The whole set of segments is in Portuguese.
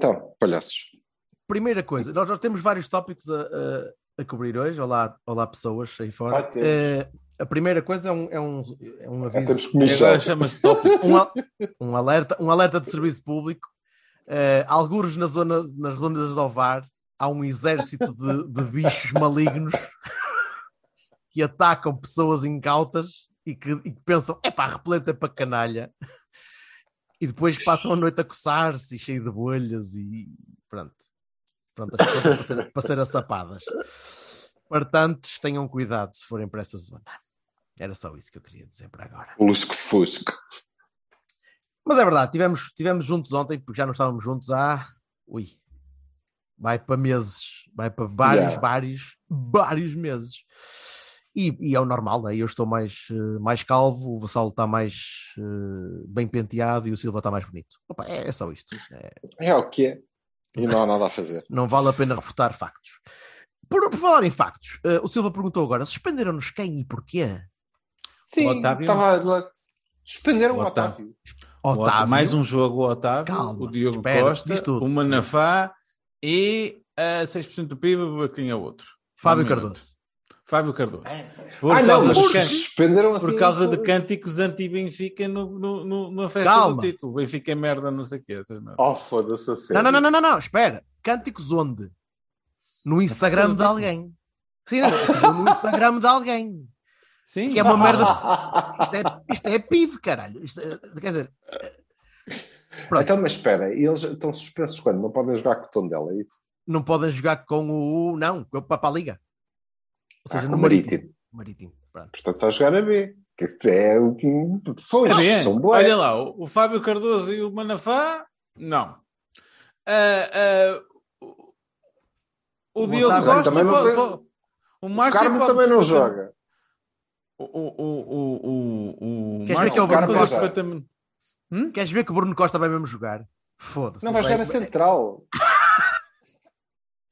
Então, palhaços. Primeira coisa, nós, nós temos vários tópicos a, a, a cobrir hoje. Olá, olá, pessoas aí fora. Ah, temos. Eh, a primeira coisa é um, é um, é um Ah, aviso. temos que chama-se tópico. um, um alerta, um alerta de serviço público. Uh, alguns na zona, nas redondas de Alvar, há um exército de, de bichos malignos que atacam pessoas incautas e que, e que pensam, é pá, repelente é para canalha. E depois passam a noite a coçar-se e cheio de bolhas e pronto. Pronto, as coisas para ser, para ser assapadas. Portanto, tenham cuidado se forem para essa zona. Era só isso que eu queria dizer para agora. Lusco-fusco. Mas é verdade, tivemos, tivemos juntos ontem, porque já não estávamos juntos há. Ui. Vai para meses, vai para vários, Yeah. vários, vários meses. E, e é o normal, né? Eu estou mais, eh, mais calvo, o Vassalo está mais eh, bem penteado e o Silva está mais bonito. Opa, é, é só isto. É, É o que é. E não há nada a fazer. não vale a pena refutar factos. Por, por falar em factos, eh, o Silva perguntou agora: suspenderam-nos quem e porquê? Sim, Otávio? estava lá. Suspenderam o Otávio. O Otávio, Mais um jogo o Otávio, Calma, o Diogo espera, Costa, diz tudo. o Manafá e a 6% do PIB, quem é o outro? Fábio Um minuto. Cardoso. Fábio Cardoso. Por ah, não, causa, mas de, can- suspenderam assim. por causa de cânticos anti-Benfica no, no, no, na festa Calma. do título. Benfica é merda, não sei o quê. Oh, foda-se a sério. Não, não, não, não, não, não, espera. Cânticos onde? No Instagram de alguém. Sim, não, no Instagram de alguém. Sim, Que é uma merda. Isto é, isto é PIB, caralho. Isto é- quer dizer. Pronto, Então, mas espera, eles estão suspensos quando? Não podem jogar com o tom dela, é isso? não podem jogar com o. Não, com a Liga. Ou seja, Ah, no o Marítimo. Marítimo. Pronto. Portanto, está a jogar a B. Que é o que. Foi, É bem, são boas. Olha lá, o, o Fábio Cardoso e o Manafá, não. Ah, ah, o- o O Diogo Costa, também não pode- tem- pode- o O Márcio Carmo pode também não joga. O, o, o, o, o Queres ver Márcio é o pode Carmo perfeitamente. Hum? Queres ver que o Bruno Costa vai mesmo jogar? Foda-se. Não vai jogar a central.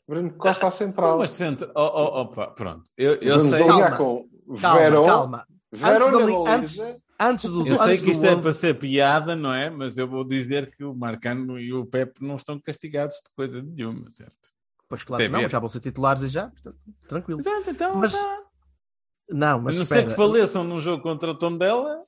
Bruno Costa à central. Mas senta, oh, oh, opa, pronto. Eu, eu Vamos sei, Calma. com Calma, Verón. calma. Verón Antes antes- Antes dos eu sei antes que do isto é 11 para ser piada, não é? Mas eu vou dizer que o Marcano e o Pepe não estão castigados de coisa nenhuma, certo? Pois claro que Deve não, já vão ser titulares e já. portanto, tranquilo. Exato, então. Mas- tá. Não, A mas não espera. ser que faleçam num jogo contra o Tondela,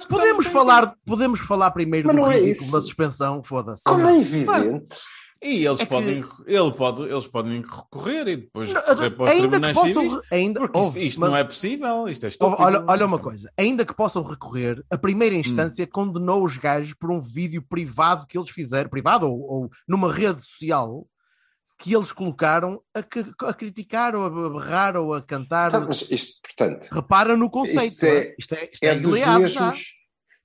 que Podemos falar, podemos falar primeiro Mas do não é ridículo isso. da suspensão, foda-se. Como Não. é evidente. E eles, É que- podem, ele pode, eles podem recorrer e depois Não, recorrer para os ainda que tribunais possam, civis, ainda, porque isto, ouve, isto mas- não é possível, isto é estúpido. olha, olha uma coisa, ainda que possam recorrer, a primeira Hum. instância condenou os gajos por um vídeo privado que eles fizeram, privado ou, ou numa rede social, que eles colocaram a, que- a criticar ou a berrar ou a cantar. Então, mas isto, portanto, Repara no conceito. Isto é- é? Isto é, isto é, é dos ileado já. mesmos.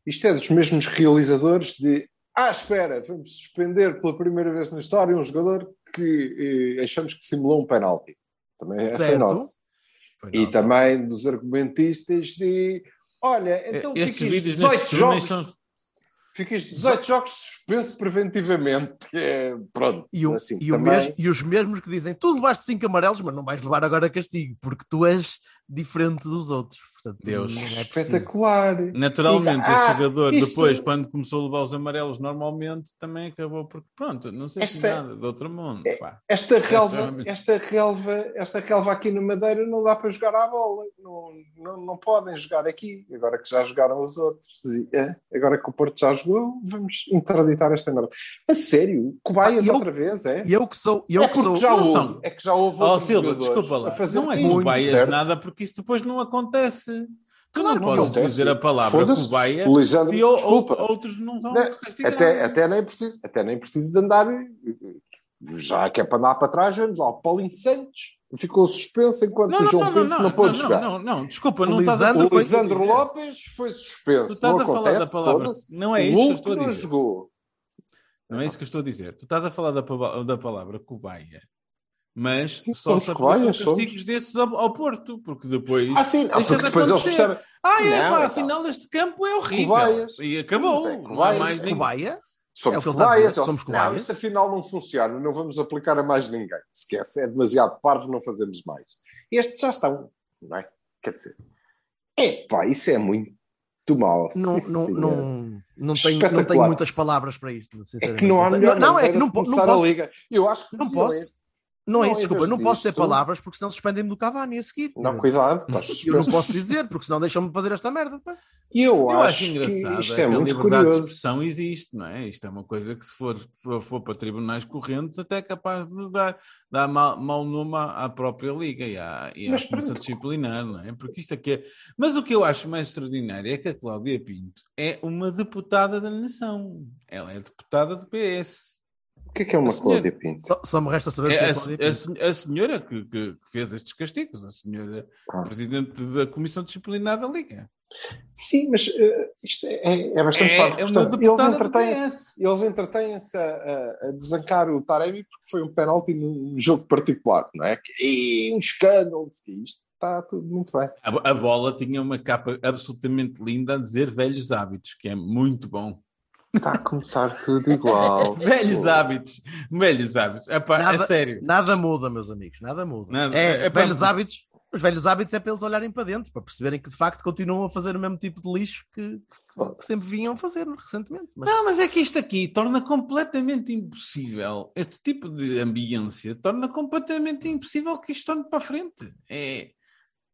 Isto é dos mesmos realizadores de. Ah, espera, vamos suspender pela primeira vez na história um jogador que eh, achamos que simulou um penalti. Também é, foi nosso. Foi E nosso. também dos argumentistas de. Olha, então Estes vídeos 18 nestes tribunais jogos. são. Ficas 18 jogos suspenso preventivamente. É, pronto. E, o- assim, e também- mes- e os mesmos que dizem tu levaste cinco amarelos, mas não vais levar agora castigo, porque tu és diferente dos outros. Portanto, Deus. é. Espetacular. Naturalmente, Diga, esse "Ah, jogador, isto- depois, quando começou a levar os amarelos, normalmente também acabou porque, pronto, não sei se Esta- nada de outro mundo. pá. Esta relva, Exatamente. esta relva, esta relva aqui no Madeira não dá para jogar à bola. Não, não, não podem jogar aqui. Agora que já jogaram os outros. E, é, agora que o Porto já jogou, vamos interditar esta merda. A sério? Cobaias Ah, eu- outra vez, é? E eu que sou, eu é que sou, já são. É que já houve Oh, Silva, desculpa lá. Não é cobaias certo? nada, porque isso depois não acontece. Tu Claro não podes acontece. dizer a palavra cobaia Lisandro- se o- desculpa. ou- outros não são Não, castigados. Até, até, nem preciso, até nem preciso de andar. Já que é para andar para trás, vamos lá. O Paulinho Santos Ficou suspenso enquanto Não, o João não, Pinto não, não, não, pôde não, jogar. não, não, desculpa, O não estás a Lisandro O foi- Lisandro Lopes foi suspenso. Tu estás não a falar da acontece, palavra. Não é o isso que eu estou a não dizer. jogou. Não é isso que eu estou a dizer. Tu estás a falar da, da palavra cobaia, mas Sim, só se aplicam somos. castigos desses ao, ao Porto, porque depois. Ah, sim, ah, Deixa porque de depois eles percebem. Ah, é, Não, pá, é afinal este campo é horrível. Cobaias. E acabou. Sim, é não há mais ninguém. Cobaia? Somos É cobaias. somos Não, isto afinal não funciona, não vamos aplicar a mais ninguém. Esquece, é demasiado parvo, não fazemos mais. Estes já estão, não é? Quer dizer, epá, isso é muito mal. Não, sim, não, não, não, tenho, não tenho muitas palavras para isto. É que não há melhor não, é maneira que não, não começar posso. a liga. Eu acho que Não posso. Não é isso, desculpa, não posso ter palavras porque senão suspendem-me do Cavani a seguir. Não, cuidado, estás Eu não posso dizer, porque senão deixam-me fazer esta merda. pá. E eu, Eu acho que engraçado isto é é que a liberdade de curioso. expressão existe, não é? Isto é uma coisa que, se for, for, for para tribunais correntes, até é capaz de dar, dar mau, mau nome à, própria Liga e à, e à Comissão. Disciplinar, não é? Porque isto aqui é. Mas o que eu acho mais extraordinário é que a Cláudia Pinto é uma deputada da nação. Ela é deputada do PS. O que é que é uma A senhora- Cláudia Pinto? Só, só me resta saber o que É é a, Cláudia a Pinto. sen- a senhora que, que- fez estes castigos, a senhora Ah. presidente da Comissão Disciplinar da Liga. Sim, mas eh, isto é, é bastante É, parvo. é Portanto, eles entretêm-se eles entretêm-se a, a, a desancar o Taremi porque foi um penalti num jogo particular, não é? E um escândalo, isto está tudo muito bem. A, a bola tinha uma capa absolutamente linda a dizer velhos hábitos, que é muito bom. Está a começar tudo igual. Velhos hábitos, velhos hábitos. Epá, Nada- é sério. Nada muda, meus amigos, nada muda. Nada. É, É velhos hábitos. Os velhos hábitos é para eles olharem para dentro, para perceberem que de facto continuam a fazer o mesmo tipo de lixo que, que- que sempre vinham a fazer recentemente. Mas Não, mas é que isto aqui torna completamente impossível. Este tipo de ambiência torna completamente impossível que isto torne para a frente. É.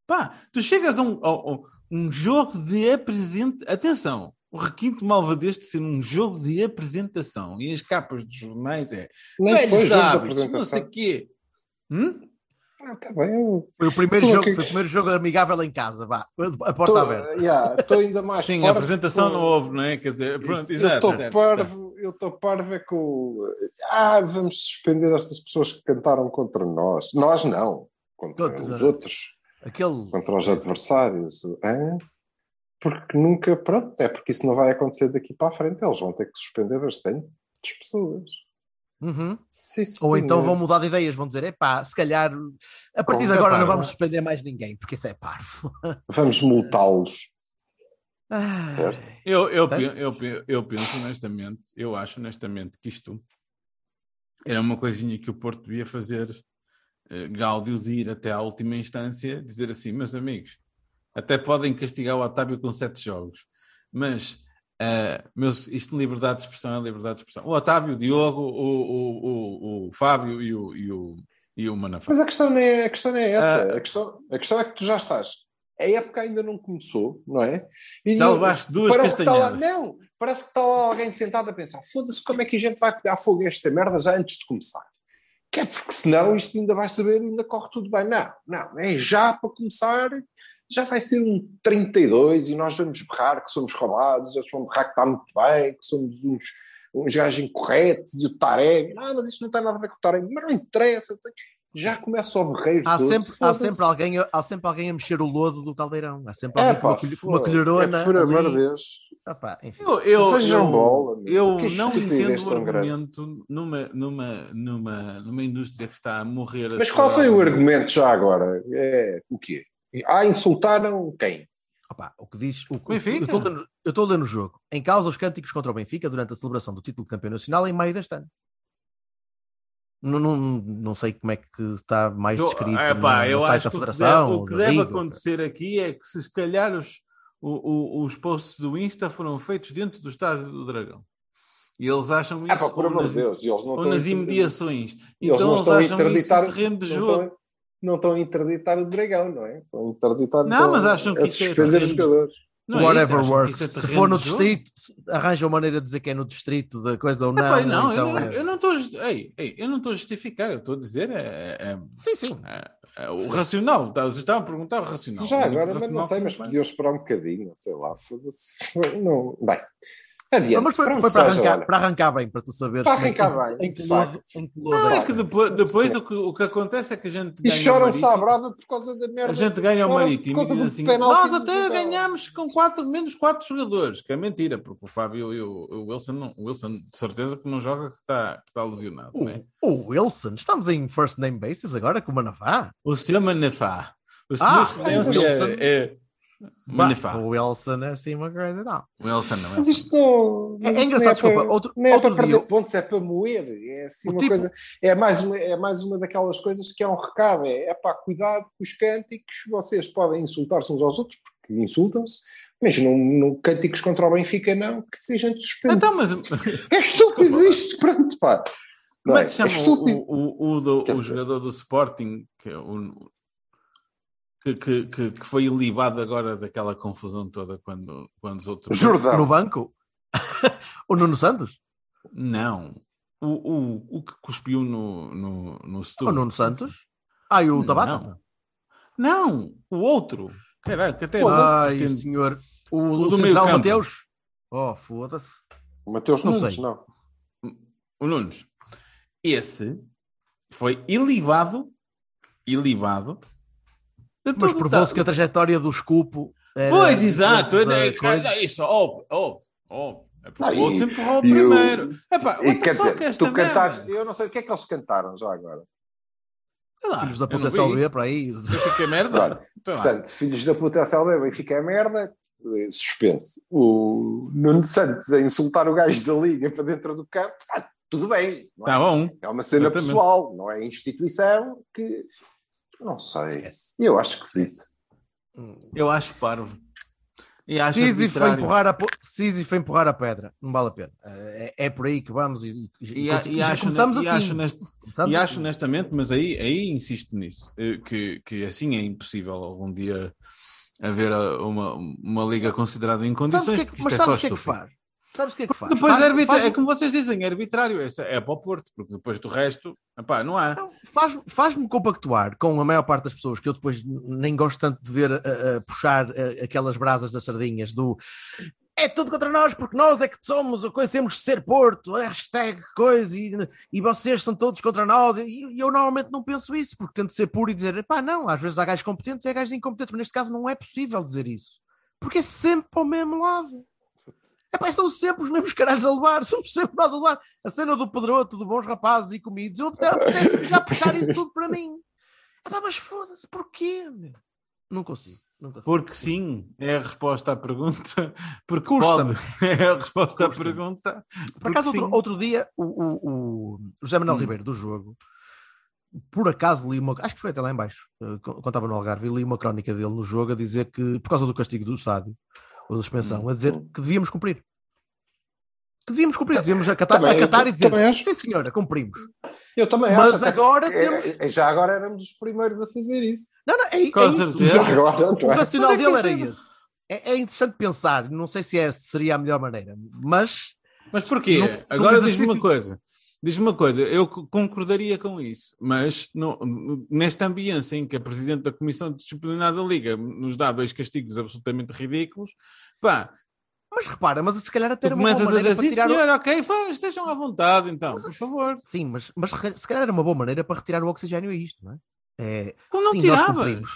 Pá, tu chegas a um, a- a um jogo de apresentação. Atenção, o requinte malvadez de ser um jogo de apresentação e as capas dos jornais é Nem foi velhos jogo de não sei quê. Hum? Ah, tá bem, eu foi o primeiro Tô jogo, aqui- foi o primeiro jogo amigável em casa, vá, a porta estou aberta. yeah, estou ainda mais Sim, a apresentação com- não houve, não é? Quer dizer, pronto, eu exato. estou certo, parvo, eu estou parvo é com ah, vamos suspender estas pessoas que cantaram contra nós. Nós não, contra Contra- os outros, Aquele. contra os adversários. Hã? Porque nunca, pronto, é porque isso não vai acontecer daqui para a frente. Eles vão ter que suspender bastante as pessoas. Uhum. Sim, Ou então vão mudar de ideias, vão dizer, epá, se calhar a partir de agora não vamos suspender mais ninguém, porque isso é parvo. Vamos multá-los. Ah, Certo. Eu, eu, eu, pe- eu penso honestamente, eu acho honestamente que isto era uma coisinha que o Porto devia fazer, eh, Gáudio, de ir até à última instância, dizer assim, meus amigos, até podem castigar o Otávio com sete jogos, mas eh, meus, isto de liberdade de expressão é liberdade de expressão. O Otávio, o Diogo, o, o, o, o Fábio e o, e o, e o Manafá. Mas a questão não é, a questão não é essa. Ah. A, questão, a questão é que tu já estás. A época ainda não começou, não é? E Já levaste duas parece que está lá. Não, parece que está lá alguém sentado a pensar: foda-se, como é que a gente vai pegar fogo a esta merda já antes de começar? Que é porque senão isto ainda vai saber, ainda corre tudo bem. Não, não, é já para começar. Já vai ser um 32 e nós vamos berrar que somos roubados, eles vão berrar que está muito bem, que somos uns, uns gajos incorretos e o Tarek. Não, mas isto não tem nada a ver com o Tarek, mas não interessa. Já começa o berreiro Há todo, sempre, há, sempre alguém, a- há sempre alguém a mexer o lodo do caldeirão. Há sempre É, alguém com uma, pá, com uma foda. colherona. É, por amor de Deus. Ah, pá, enfim. Eu, eu, Vejam eu, bola, eu não entendo o argumento numa, numa, numa, numa indústria que está a morrer. Mas qual foi o argumento já agora? É o quê? Ah, insultaram quem? Opa, o que diz. O, o- Benfica. eu estou eu ler no jogo. Em causa os cânticos contra o Benfica durante a celebração do título de campeão nacional em maio deste ano. Não, não, não sei como é que está mais Eu, descrito é, pá, no, no eu site acho da que o que Federação. deve, o que deve Liga, acontecer aqui é que se calhar os, o- o- os posts do Insta foram feitos dentro do estádio do Dragão. E eles acham isso Ah, pá, por amor de nas, Deus, eles não ou estão nas imediações. Eles Então não eles estão a acham isso um terreno de jogo. Não estão a interditar o dragão, não é? Estão a interditar Não, estão mas acham que a isso é suspender terreno os jogadores. Não é Whatever isso, acham que works. isso é Se for no distrito, arranja uma maneira de dizer que é no distrito da coisa ou não. Epá, não, então eu, não é- eu não estou. Eu não estou a justificar, eu estou a dizer é, é- Sim, sim. é- é o racional. Tá, Vocês estavam a perguntar o racional. Já O único agora, mas não racional sei, mas podiam esperar um bocadinho, sei lá. foda-se. Não, bem, Adiante. Não, mas foi, Pronto, foi para, arrancar, olha. para arrancar bem, para tu saberes. Para é que- arrancar bem, Em que lodo, em que lodo Não, é que- depois, depois o, que, o que acontece é que a gente E ganha o choram-se à brava por causa da merda. A gente ganha o Marítimo por causa e assim, nós até ganhamos com quatro, menos quatro jogadores, que é mentira, porque o Fábio e o, o Wilson, não, o Wilson de certeza que não joga, que está, que está lesionado. não é? O, o Wilson, estamos em first name basis agora com o Manafá. O senhor Manafá. O Ah, senhor Wilson. é, é Manafá. O Wilson é assim uma coisa, não. O Wilson não é. Mas isto não. É- mas é isto engraçado, desculpa, para- outro- não é outro para perder dia- pontos, é para moer. É assim O uma tipo- coisa. É mais uma, é mais uma daquelas coisas que é um recado. É, é pá, cuidado com os cânticos. Vocês podem insultar-se uns aos outros, porque insultam-se, mas não, não cânticos contra o Benfica, não, que a gente suspende. Então, mas É estúpido Desculpa. isto, pronto, pá. Como é que se chama o, estúpido. o, o, do- o dizer- jogador do Sporting que, é o- que, que, que, que foi ilibado agora daquela confusão toda quando, quando os outros. Jordão. No banco? o Nuno Santos? Não. O, o, o que cuspiu no, no, no Setúbal. O Nuno Santos? Ah, e o Tabata? Não. Não, o outro. Caraca, até Ai, tem- senhor. O, O o, do Central. Mateus? Oh, foda-se. Mateus Não Nunes, sei. não. o Nunes. Esse foi ilibado, ilibado. De Mas provou-se o- que a trajetória do escupo. era Pois, exato. É, é, é isso, óbvio, óbvio, óbvio. É porque Ah, o outro empurrou o e primeiro. Epá, E what the quer fuck dizer, é tu cantares, merda? eu não sei o que é que eles cantaram já agora. Lá, Filhos da eu puta não. SLB para aí. Eu fiquei merda. Claro. Lá. Portanto, filhos da puta SLB, Benfica é merda, eh, suspense. O Nuno Santos a insultar o gajo da Liga para dentro do campo, ah, tudo bem. não é? Tá bom. É uma cena Exatamente. pessoal, não é instituição que. Não sei. Eu acho que sim. Eu acho parvo. E acho Sísifo foi, empurrar a, Sísifo foi empurrar a pedra. Não vale a pena. É, é por aí que vamos. E, e, E, a- e já acho, começamos e assim. acho honest- Começamos e assim. acho honestamente, mas aí, aí insisto nisso, eh, que, que assim é impossível algum dia haver a- uma, uma liga considerada em Sabes condições. o que é que- mas isto é sabes só o que é que faz? Sabes o que é que faz? Depois faz, é, arbitra- faz- é como vocês dizem, é arbitrário, é, é para o Porto, porque depois do resto, epá, não há. Não, faz- Faz-me compactuar com a maior parte das pessoas que eu depois nem gosto tanto de ver a, a- a puxar a- aquelas brasas das sardinhas do é tudo contra nós porque nós é que somos a coisa, temos de ser Porto, hashtag coisa e, e vocês são todos contra nós. E e eu normalmente não penso isso porque tento ser puro e dizer pá, não, às vezes há gajos competentes e há gajos incompetentes, mas neste caso não é possível dizer isso porque é sempre para o mesmo lado. Epá, são sempre os mesmos caralhos a levar, somos sempre nós a levar. A cena do Pedroto, do Bons Rapazes e Comidos, eu apetece já puxar isso tudo para mim. Epá, mas foda-se, porquê? meu? Não consigo. Porque sim, é a resposta à pergunta. Porque Custa-me. pode. É a resposta à pergunta. Por acaso, outro, outro dia, o, o, o José Manuel Hum. Ribeiro do jogo, por acaso li uma. Acho que foi até lá em baixo, eh, quando estava no Algarve, li uma crónica dele no jogo a dizer que, por causa do castigo do estádio, ou da suspensão, Hum. a dizer que devíamos cumprir. Que devíamos cumprir, devíamos acatar, Também- acatar e dizer acho. sim senhora, cumprimos. Eu também Mas acho. agora porque, temos- é- é- Já agora éramos os primeiros a fazer isso. Não, não, é, é isso. Já agora, O não é? racional Mas é que dele era é- esse. É, é interessante pensar, não sei se é, seria a melhor maneira, mas Mas porquê? Num Agora diz-me uma coisa. Diz-me uma coisa, eu co- concordaria com isso, mas no, nesta ambiência em que a Presidente da Comissão Disciplinar da Liga nos dá dois castigos absolutamente ridículos, pá, Mas repara, mas se calhar até era uma boa maneira dizer para tirar o... senhor, ok, fa- estejam à vontade então, por favor. Sim, mas, mas se calhar era uma boa maneira para retirar o oxigênio a isto, não é? é Como não sim, nós tiravas?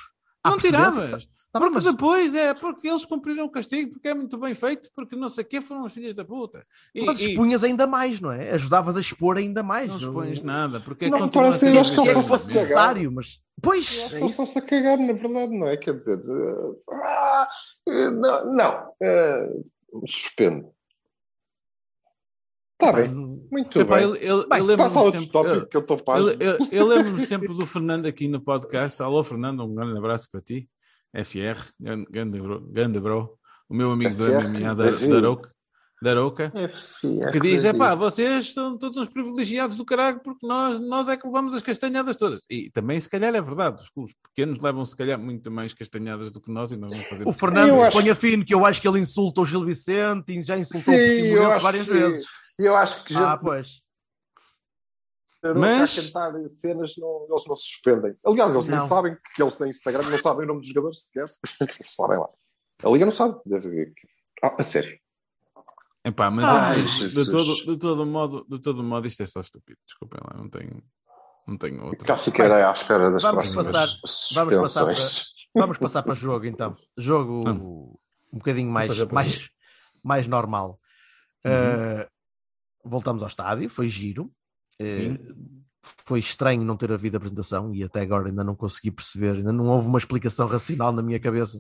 Não tiravas. Tá Porque mas- depois é porque eles cumpriram o castigo, porque é muito bem feito, porque não sei o quê foram os filhos da puta. E, Mas e expunhas ainda mais, não é? Ajudavas a expor ainda mais. não expões nada, porque é Não, que parece a que ser eles é Não fosse cagar. necessário, mas. Pois, é eles estão-se a cagar, na verdade, não é? Quer dizer, ah, eh, não, não eh, suspendo. Está bem, muito Epá, bem. eu, eu, Bem, eu Passa a outro sempre- tópico que eu estou Eu, eu, eu lembro-me sempre do Fernando aqui no podcast. Alô, Fernando, um grande abraço para ti. FR, grande, grande, bro, grande bro. O meu amigo do FR, MMA da, da da É, que diz: é pá, vocês são todos uns privilegiados do caralho porque nós, nós é que levamos as castanhadas todas. E também, se calhar, é verdade. Os clubes pequenos levam, se calhar, muito mais castanhadas do que nós e nós vamos fazer. O Fernando se acho- ponha fino, que eu acho que ele insulta o Gil Vicente e já insultou Sim, o Portimonense várias que- vezes. Eu acho que já Ah, pois. Mas... Mas- a cantar cenas, não, eles não se suspendem. Aliás, eles Não. nem sabem que eles têm Instagram, não sabem o nome dos jogadores sequer. sabem lá. A Liga não sabe. Deve... Ah, a sério. Epá, mas Ai, é- Jesus. de, todo, de, todo modo, de todo modo, isto é só estúpido. Desculpem lá, não tenho, não tenho outra. Já ficarei à espera das Vamos próximas passar- vamos passar para-. Vamos passar para jogo então. Jogo Vamos. um bocadinho mais, mais, mais normal. Uhum. Uh, voltamos ao estádio, foi giro. Uh, foi estranho não ter havido apresentação e até agora ainda não consegui perceber, ainda não houve uma explicação racional na minha cabeça.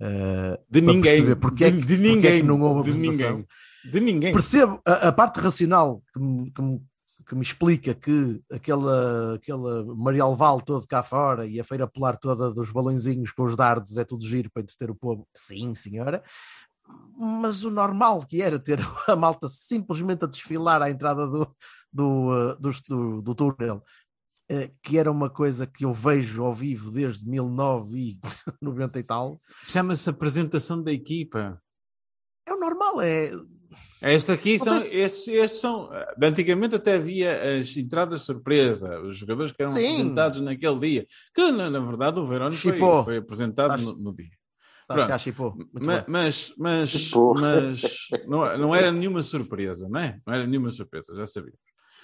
uh, De ninguém. porque é de, que- de porque é que ninguém. não houve de apresentação. ninguém. De ninguém. Percebo a, a parte racional que me, que me- que me explica que aquela, aquela Marialval todo cá fora e a feira polar toda dos balõezinhos com os dardos é tudo giro para entreter o povo. Sim, senhora. Mas o normal que era ter a malta simplesmente a desfilar à entrada do, do, uh, do, do, do túnel, eh, que era uma coisa que eu vejo ao vivo desde 1990 e tal, Chama-se apresentação da equipa. é o normal, é Esta aqui Não são, se- estes, estes são. Antigamente até havia as entradas surpresa, os jogadores que eram Sim. apresentados naquele dia. Que na, na verdade o Verón foi, foi apresentado Acho- no, no dia. Bem. Mas, mas, Porra. mas não, não era nenhuma surpresa, não é? Não era nenhuma surpresa, já sabia.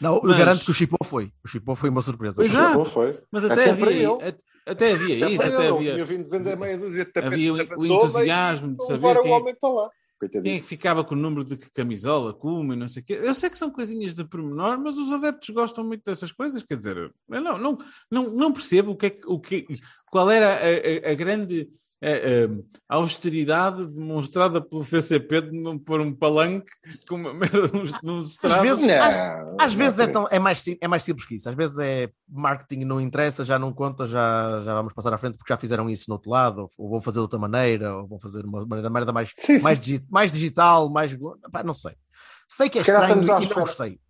Não, eu mas- garanto que o Chipô foi. O Chipô foi uma surpresa. Pois é. Foi. Mas Até havia, ele. até, até havia Até isso, até ele, havia. Tinha vindo vender meia dúzia de tapetes havia o- entusiasmo e de saber quem o é- homem para lá. Coitadinho. Quem é que ficava com o número de camisola, cume, não sei o quê. Eu sei que são coisinhas de pormenor, mas os adeptos gostam muito dessas coisas. Quer dizer, eu não, não, não, não percebo o que é, o que, qual era a, a- a grande eh, eh, austeridade demonstrada pelo FCP de não pôr um palanque com uma merda nos, nos estrados. vezes- Não, às- Às não vezes é, tão, é, mais, é mais simples que isso. Às vezes é marketing não interessa, já não conta, já, já vamos passar à frente porque já fizeram isso no outro lado, ou, ou vão fazer de outra maneira, ou vão fazer uma maneira, maneira mais, Sim, sim. mais, digi- mais digital, mais. Pá, não sei. Sei que é Se calhar estranho estamos à e não espera. gostei.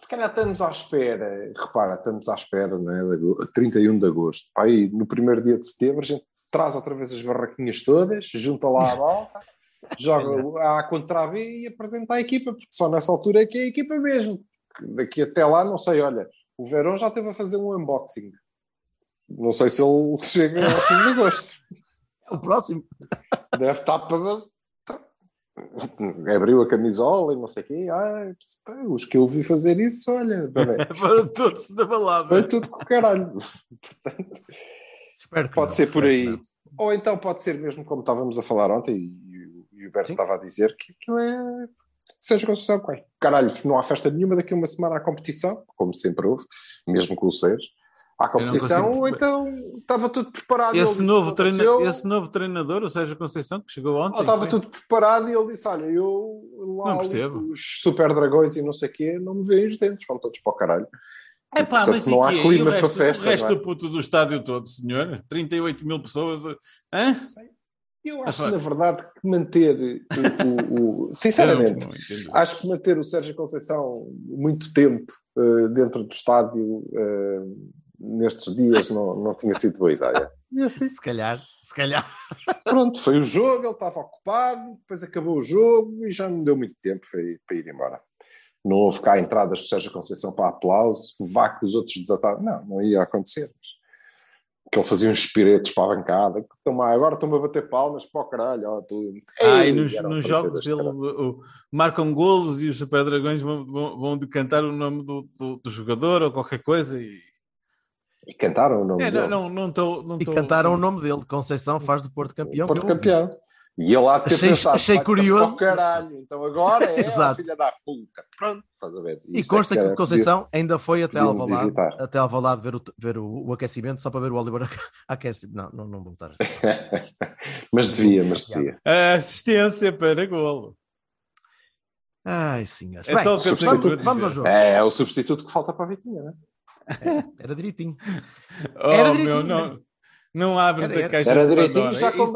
Se calhar estamos à espera, repara, estamos à espera, é? ago- 31 de agosto. Aí, no primeiro dia de setembro, a gente traz outra vez as barraquinhas todas, junta lá a malta, joga a contra a B e apresenta a equipa, porque só nessa altura é que é a equipa mesmo. Daqui até lá, não sei, olha, o Verão já esteve a fazer um unboxing. Não sei se ele chega ao fim de agosto. O próximo. Deve estar para. Abriu a camisola e não sei o quê. Ah, os que eu vi fazer isso, olha, Para todos da balada. foi tudo com o caralho. Portanto, pode não, ser por aí. não. Ou então pode ser mesmo como estávamos a falar ontem e, o- e o Berto estava a dizer que aquilo é. Seja Conceição, qual é? Caralho, não há festa nenhuma daqui a uma semana há competição, como sempre houve, mesmo com o Seis. Há competição, consigo- ou então estava tudo preparado. Esse novo, treina, "Eu- esse novo treinador, o Sérgio Conceição, que chegou ontem. Ah, estava tudo preparado e ele disse: Olha, eu lá os super dragões e não sei o quê, não me veem os dentes, vão todos para o caralho. É pá, mas não há clima E o para resto, festa, O resto é? do puto do estádio todo, senhor? 38 mil pessoas. Hã? Eu Mas acho, na verdade, que manter o. o- o- sinceramente, Eu não acho que manter o Sérgio Conceição muito tempo eh, dentro do estádio eh, nestes dias não, não tinha sido boa ideia. E assim, Se calhar, se calhar. pronto, foi o jogo, ele estava ocupado, depois acabou o jogo e já não deu muito tempo para ir, para ir embora. Não houve cá entradas do Sérgio Conceição para aplauso, vá que os outros desataram. Não, não ia acontecer. Que ele fazia uns espiretos para a bancada. má, Agora estão-me a bater palmas para o caralho. ó, tu- Ah, e nos, nos jogos de ele, o- marcam golos e os Super Dragões vão, vão, vão decantar o nome do, do, do jogador ou qualquer coisa. E... E cantaram o nome É, dele. não, não, não estou. Não E tô- cantaram o nome dele. Conceição faz do Porto campeão. Porto ouvi. campeão. E ele há de ter Achei- pensado, achei vai-te curioso. para o caralho. Então agora é a Exato. filha da puta. Pronto, estás a ver. E é consta que era- o Conceição ainda foi até Alvalade, até Alvalade ver, o, ver o, o aquecimento só para ver o Oliver aquece. Não, não, não vou estar. mas devia, mas devia. A assistência para golo. Ai, senhores. É Bem, que vamos, vamos ao jogo. É, o substituto que falta para a Vitinha, não é? Era direitinho. Oh, Era meu, direitinho, não, não abres Era, a caixa Era de direitinho, já com.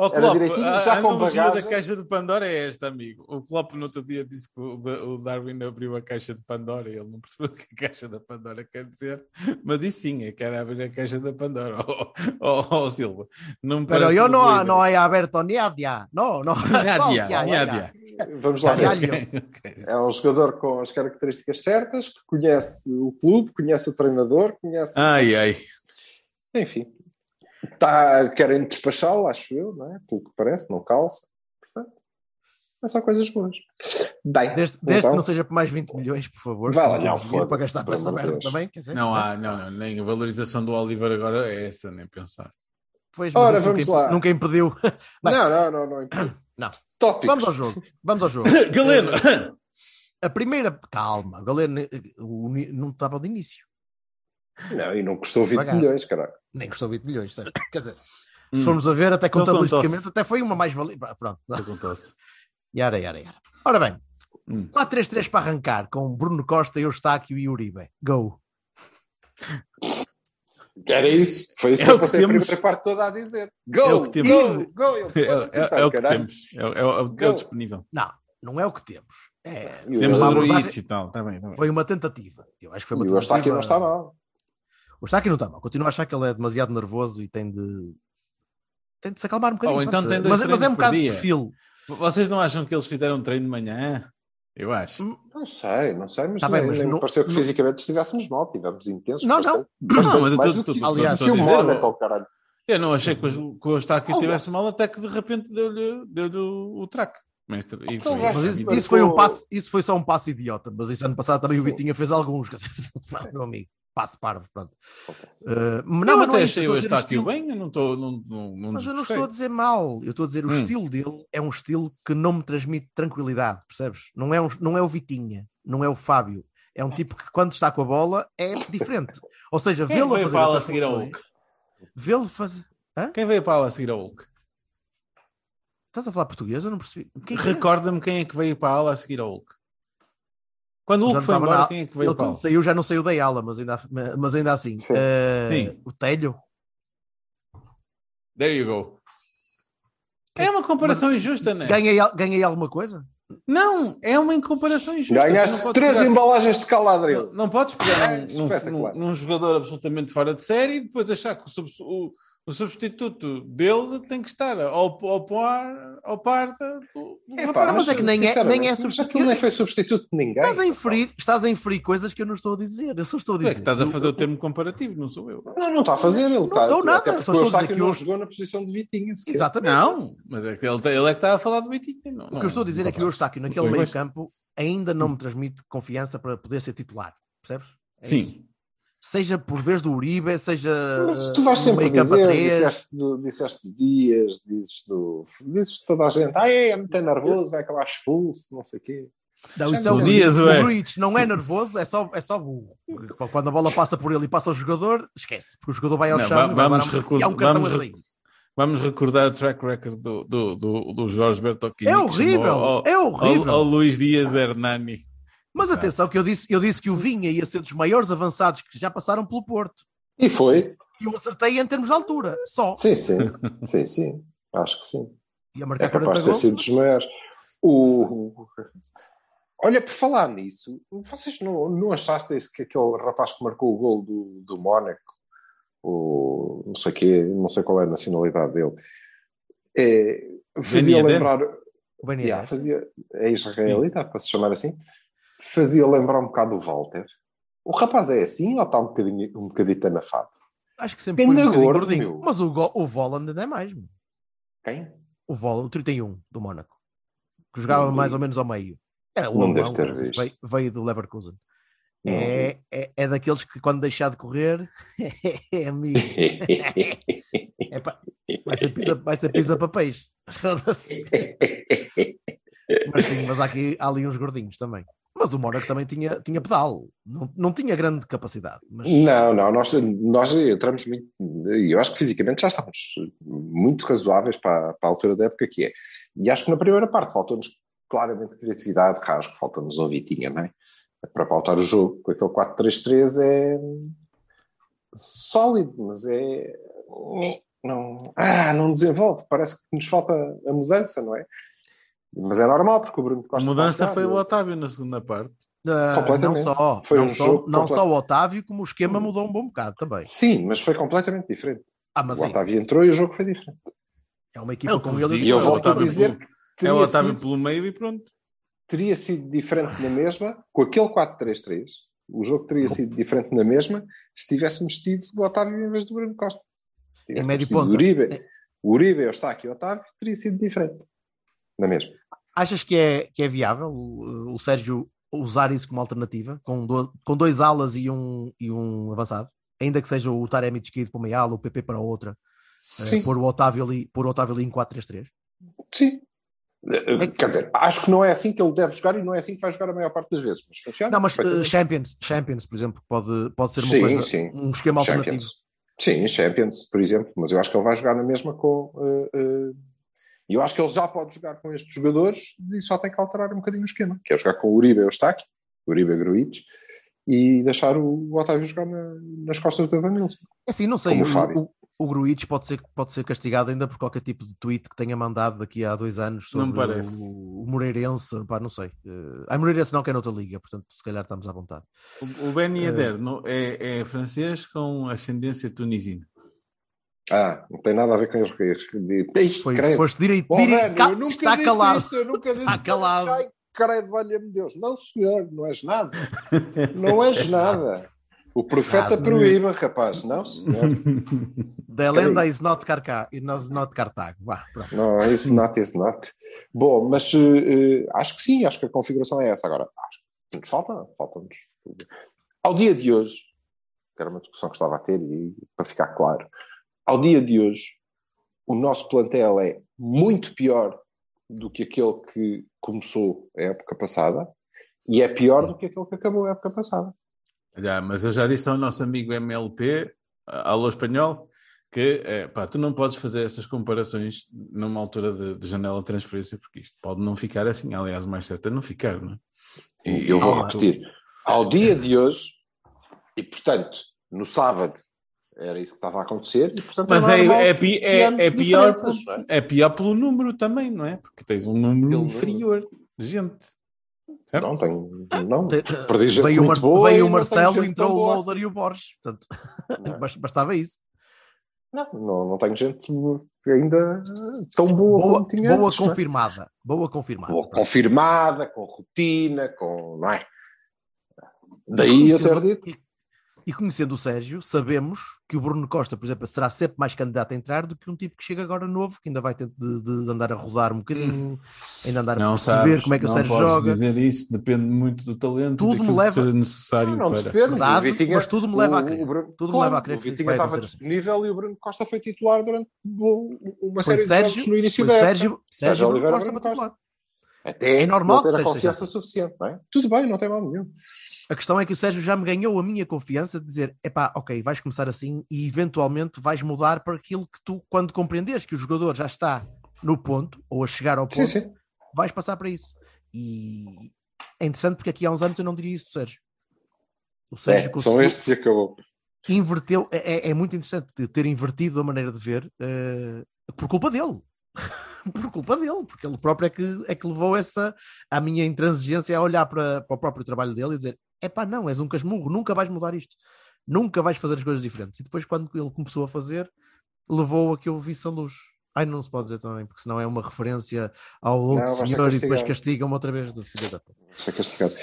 Oh, Klopp, a, já a analogia da bagagem. caixa de Pandora é esta, amigo. O Klopp no outro dia disse que o, Da- o Darwin abriu a caixa de Pandora e ele não percebeu o que a caixa da Pandora quer dizer, mas disse sim, é que era abrir a caixa da Pandora. Oh, oh, oh, Silva, não me Pero no, muito no he abierto Niadia. No, no. Nádia, No, ya, ya, Nádia. Vamos lá ver. Caralho. Ok, ok. É um jogador com as características certas, que conhece o clube, conhece o treinador, conhece. Ai, ai. Enfim. Tá, querem despachá-lo, acho eu, não é? Pelo que parece, não calça. Portanto, É só coisas boas. Bem, Desde, desde então, que não seja por mais 20 milhões, por favor. Vai lá, não, dinheiro para gastar para essa merda Deus. também. Quer dizer, Não há, não, não, nem a valorização do Oliver agora é essa, nem pensar. Pois, mas Ora, vamos nunca, lá. nunca impediu. Bem. Não, não, não, não. impede. Não. Tópicos. Vamos ao jogo. Vamos ao jogo. Galeno! A primeira. Calma, Galeno eh, o não estava de início. Não, e não custou 20 Devagar. milhões, caralho. Nem custou 20 milhões, certo? Quer dizer, Hum. se formos a ver, até Então contabilisticamente, contou-se. até foi uma mais-valia. Pronto. Acontece. Yara, yara, yara. Ora bem, Hum. 4-3-3 para arrancar com Bruno Costa, Eustáquio e Uribe. Go. Era isso. Foi isso É que o eu que passei temos. a primeira parte toda a dizer. Go, É o que temos. go, go. Eu, É, é- então, é o que caralho. temos. É, o- é o- é o disponível. Não, não é o que temos. É, Temos abordagem- e tal. Está bem, tá bem. Foi uma tentativa. Eu acho que foi uma E o tentativa. Eustáquio não está mal. O Eustáquio não está mal. Continuo a achar que ele é demasiado nervoso e tem de. Tem de se acalmar um bocadinho. Ou então tem dois mas, mas é um bocado de perfil. Vocês não acham que eles fizeram treino de manhã? Eu acho. Não sei, não sei, mas, Tá bem, mas nem me não- pareceu que não- fisicamente estivéssemos mal. Tivemos intensos. Não, não. bastante, Não, bastante mas eu tô- aliás, que o Mónaco, caralho. Eu não achei que o, que o estivesse mal até que de repente deu-lhe deu-lhe o, o track. Mestre, e Então, Mas isso, isso foi um passo, isso foi só um passo idiota. Mas isso ano passado também o Sim. Vitinha fez alguns. quer dizer, Não, meu amigo. Passo parvo, pronto. Uh, não, Não, mas não até é isso, achei o a o bem, eu não estou. Não, não, não Mas eu não estou a dizer mal. Eu estou a dizer o Hum. estilo dele é um estilo que não me transmite tranquilidade, percebes? Não é, um, não é o Vitinha, não é o Fábio. É um tipo que quando está com a bola é diferente. Ou seja, Quem vê-lo a veio fazer para a a seguir ao funções, Hulk? Vê-lo fazer. Quem veio para a aula a seguir ao Hulk? Estás a falar português? Eu não percebi. Quem é? Recorda-me quem é que veio para a aula a seguir ao Hulk. Quando o Hulk foi embora, na- quem é que veio Ele quando saiu já não saiu da aula, mas ainda, mas ainda assim. Sim. eh, Sim. O Telho. There you go. É uma comparação injusta, não é? Ganhei, ganhei alguma coisa? Não, é uma comparação injusta. Ganhaste três pegar- embalagens de caladril. Não, não podes pegar num, num- num- num jogador absolutamente fora de série e depois achar que o, o- o substituto dele tem que estar ao, ao par, ao par do, do É, rapaz. pá, mas é que nem é- nem é mas substituto. aquilo nem foi substituto de ninguém. Estás a, inferir, estás a inferir coisas que eu não estou a dizer. Eu só estou a Tu é dizer. que estás a fazer o termo comparativo, não sou eu. Não, não está a fazer. Ele está, dou nada, só estou a dizer que não jogou na posição de sequer. Exatamente. Não, mas é que ele, ele é que está a falar do Benfica. Não, O que eu estou a dizer é que o Eustáquio, naquele meio campo, ainda não me transmite confiança para poder ser titular. Percebes? É Sim. isso. Seja por vez do Uribe, seja. Mas tu vais sempre dizer, disseste do, disseste do Dias, dizes do. Dizes de toda a gente, ah, é, é muito nervoso, vai acabar expulso, não sei o quê. Não, isso é o Dias, o Ué. Gruitch não é nervoso, é só, é só burro. Quando a bola passa por ele e passa ao jogador, esquece, porque o jogador vai ao Não, chão va- e vai vamos um- recordar- e há um cartão vamos a rec- sair. Vamos recordar o track record do, do, do, do Jorge Bertocchini. É horrível, ao- é ao, horrível. ao Luís Dias Hernani. Mas atenção, que eu disse, eu disse que o Vinha ia ser dos maiores avançados que já passaram pelo Porto. E foi. E eu acertei em termos de altura, só. Sim, sim. sim, sim. Acho que sim. Ia É marcar capaz 40 de ter gols. sido dos maiores. O... Olha, por falar nisso, vocês não, não achaste que aquele rapaz que marcou o gol do, do Mónaco, o, não sei quê, não sei qual é a nacionalidade dele, é, fazia lembrar. O Ben Yeah, fazia, é israelita, para se chamar assim, fazia lembrar um bocado o Walter. O rapaz é assim ou está um bocadinho, um bocadinho anafado? Acho que sempre foi um gordo, gordinho. meu. Mas o, go- o Voland ainda é mais. meu. Quem? O Voland, o 31 do Mónaco. Que jogava Não mais ou menos ao meio. É, o Não alemão, veio, veio do Leverkusen. É, é, é daqueles que quando deixar de correr é amigo. É pá, vai, ser pisa, vai ser pisa para peixe. mas sim, mas há, aqui, há ali uns gordinhos também. Mas o Mónaco também tinha, tinha pedal. Não, não tinha grande capacidade. Mas Não, não, nós, nós entramos muito. Eu acho que fisicamente já estamos muito razoáveis para, para a altura da época que é. E acho que na primeira parte faltou-nos claramente criatividade, que falta-nos um Vitinha, não é? Para pautar o jogo com aquele 4-3-3 é sólido, mas é. Não, ah, não desenvolve, parece que nos falta a mudança, não é? Mas é normal, porque o Bruno A Costa mudança está a foi o. Otávio na segunda parte. ah, não só, Foi não, um só, jogo não só o Otávio, como o esquema mudou um bom bocado também. Sim, mas foi completamente diferente. Ah, mas o sim, Otávio entrou e o jogo foi diferente. é uma equipa É com ele. E eu o volto a Otávio dizer pelo- que É o Otávio sido, pelo meio e pronto. teria sido diferente na mesma, com aquele 4-3-3. O jogo teria sido diferente na mesma se tivéssemos tido o Otávio em vez do Bruno Costa. Se tivéssemos médio tido ponta. o Uribe, É. o Uribe, Eustáquio e o Otávio, teria sido diferente. Na mesma. Achas que é, que é viável o, o Sérgio usar isso como alternativa, com, do- com dois alas e um, e um avançado? Ainda que seja o Taremi de esquerdo para uma ala, o PP para outra, eh, Sim. pôr o Otávio ali, pôr o Otávio ali em 4-3-3? Sim. Eh, Quer dizer, acho que não é assim que ele deve jogar e não é assim que vai jogar a maior parte das vezes, mas funciona. Não, mas eh. Champions, Champions, por exemplo, pode, pode ser uma Sim, coisa, sim. um esquema alternativo. Champions. Sim, Champions, por exemplo, mas eu acho que ele vai jogar na mesma com. eh, eh, E eu acho que ele já pode jogar com estes jogadores e só tem que alterar um bocadinho o esquema, que é jogar com o Uribe e o Eustáquio, Uribe e Gruites, e deixar o, o Otávio jogar na- nas costas do Evanilson. É assim, não sei, o, o o, o Gruitch pode ser, pode ser castigado ainda por qualquer tipo de tweet que tenha mandado daqui a dois anos sobre o, o Moreirense, pá, não sei. Uh, a Moreirense não que é noutra liga, portanto, se calhar estamos à vontade. O, o Ben Yedder não- é, é francês com ascendência tunisina. Ah, não tem nada a ver com os reis. De... Foi, credo. foste direito, direito cal- nunca está disse calado. isso, eu nunca disse Está calado. Ai, credo, valha-me Deus. Não, senhor, não és nada. Não és nada. O profeta Nada. proíba, rapaz. Não, senhor. The Lenda is not, Carca, is not Cartago. Vá, pronto. Não, it's not, it's not. Bom, mas eh, eh, acho que sim, acho que a configuração é essa. Agora, acho que nos falta, falta-nos. Ao dia de hoje, que era uma discussão que estava a ter, e para ficar claro, ao dia de hoje, o nosso plantel é muito pior do que aquele que começou a época passada e é pior do que aquele que acabou a época passada. Já, mas eu já disse ao nosso amigo MLP, alô espanhol, que é, pá, tu não podes fazer essas comparações numa altura de, de janela de transferência, porque isto pode não ficar assim. Aliás, o mais certo é não ficar, não é? E eu vou repetir. Ao dia de hoje, e portanto, no sábado, era isso que estava a acontecer, e portanto Mas é, é, é, é pior, é? é pior pelo número também, não é? Porque tens um número Pelo inferior de gente. Certo? Não tenho. Não, perdi gente Veio o, muito boa veio o Marcelo, entrou o boa Loader e o Borges. Portanto, bas- bastava isso. Não, não, não tenho gente ainda tão boa, Boa, como tinha boa antes, não é? confirmada. Boa confirmada. Boa confirmada, com rotina, com. Não é? Daí eu ter dito. E, conhecendo o Sérgio, sabemos que o Bruno Costa, por exemplo, será sempre mais candidato a entrar do que um tipo que chega agora novo, que ainda vai ter de, de andar a rodar um bocadinho, ainda andar a Não perceber sabes, como é que o não Sérgio podes joga. dizer isso, depende muito do talento Tudo me leva- que necessário Não, para... depende. Verdade, o Vitinha, mas tudo me leva a o- crer. o Bruno- Tudo me claro, leva a crer O que Vitinha estava assim. disponível e o Bruno Costa foi titular durante uma Foi série de Sérgio, jogos no início foi da época. Sérgio, Sérgio Sérgio Bruno Oliveira, Costa Costa. Até É normal ter que a seja confiança assim. suficiente, não é? Tudo bem, não tem mal nenhum. A questão é que o Sérgio já me ganhou a minha confiança de dizer: epá, ok, vais começar assim e eventualmente vais mudar para aquilo que tu, quando compreenderes que o jogador já está no ponto ou a chegar ao ponto, Sim, sim. vais passar para isso. E é interessante porque aqui há uns anos eu não diria isso do Sérgio. O Sérgio É, são estes e acabou. inverteu. É, é- é muito interessante ter invertido a maneira de ver eh, por culpa dele. Por culpa dele, porque ele próprio é que, é que levou essa a minha intransigência a olhar para, para o próprio trabalho dele e dizer: é pá, não, és um casmurro, nunca vais mudar isto, nunca vais fazer as coisas diferentes. E depois, quando ele começou a fazer, levou a que eu visse a luz. Ai, não se pode dizer também, porque senão é uma referência ao outro ser senhor e depois castigam-me outra vez do filho da. Ser castigado.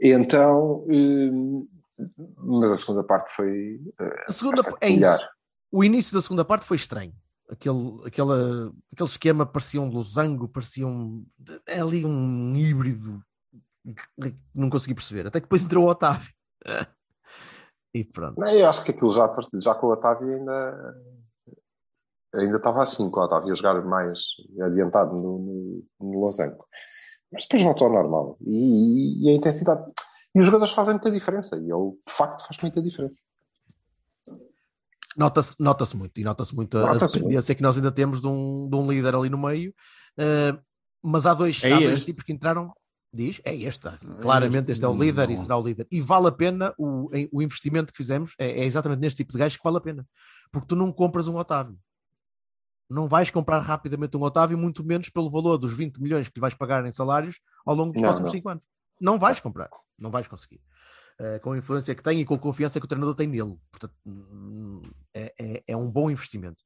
Então, hum, mas a segunda parte foi. eh, A segunda bastante é isso. O início da segunda parte foi estranho. Aquele, aquela, aquele esquema parecia um losango, parecia um, é ali um híbrido que não consegui perceber. Até que depois entrou o Otávio. E pronto. Eu acho que aquilo já, já com o Otávio ainda, ainda estava assim, com o Otávio a jogar mais adiantado no, no, no losango. Mas depois voltou ao normal. E, e a intensidade. E os jogadores fazem muita diferença. E ele, de facto, faz muita diferença. Nota-se nota muito, e nota-se muito a, a dependência que nós ainda temos de um, de um líder ali no meio. Uh, mas há dois, É há dois tipos que entraram. Diz, é este, claramente este é o líder e Não. será o líder. E vale a pena o, o investimento que fizemos, é, é exatamente neste tipo de gajo que vale a pena. Porque tu não compras um Otávio. Não vais comprar rapidamente um Otávio, muito menos pelo valor dos 20 milhões que lhe vais pagar em salários ao longo dos Não, próximos não. 5 anos. Não vais comprar, não vais conseguir. Uh, com a influência que tem e com a confiança que o treinador tem nele. Portanto, é, é- é um bom investimento.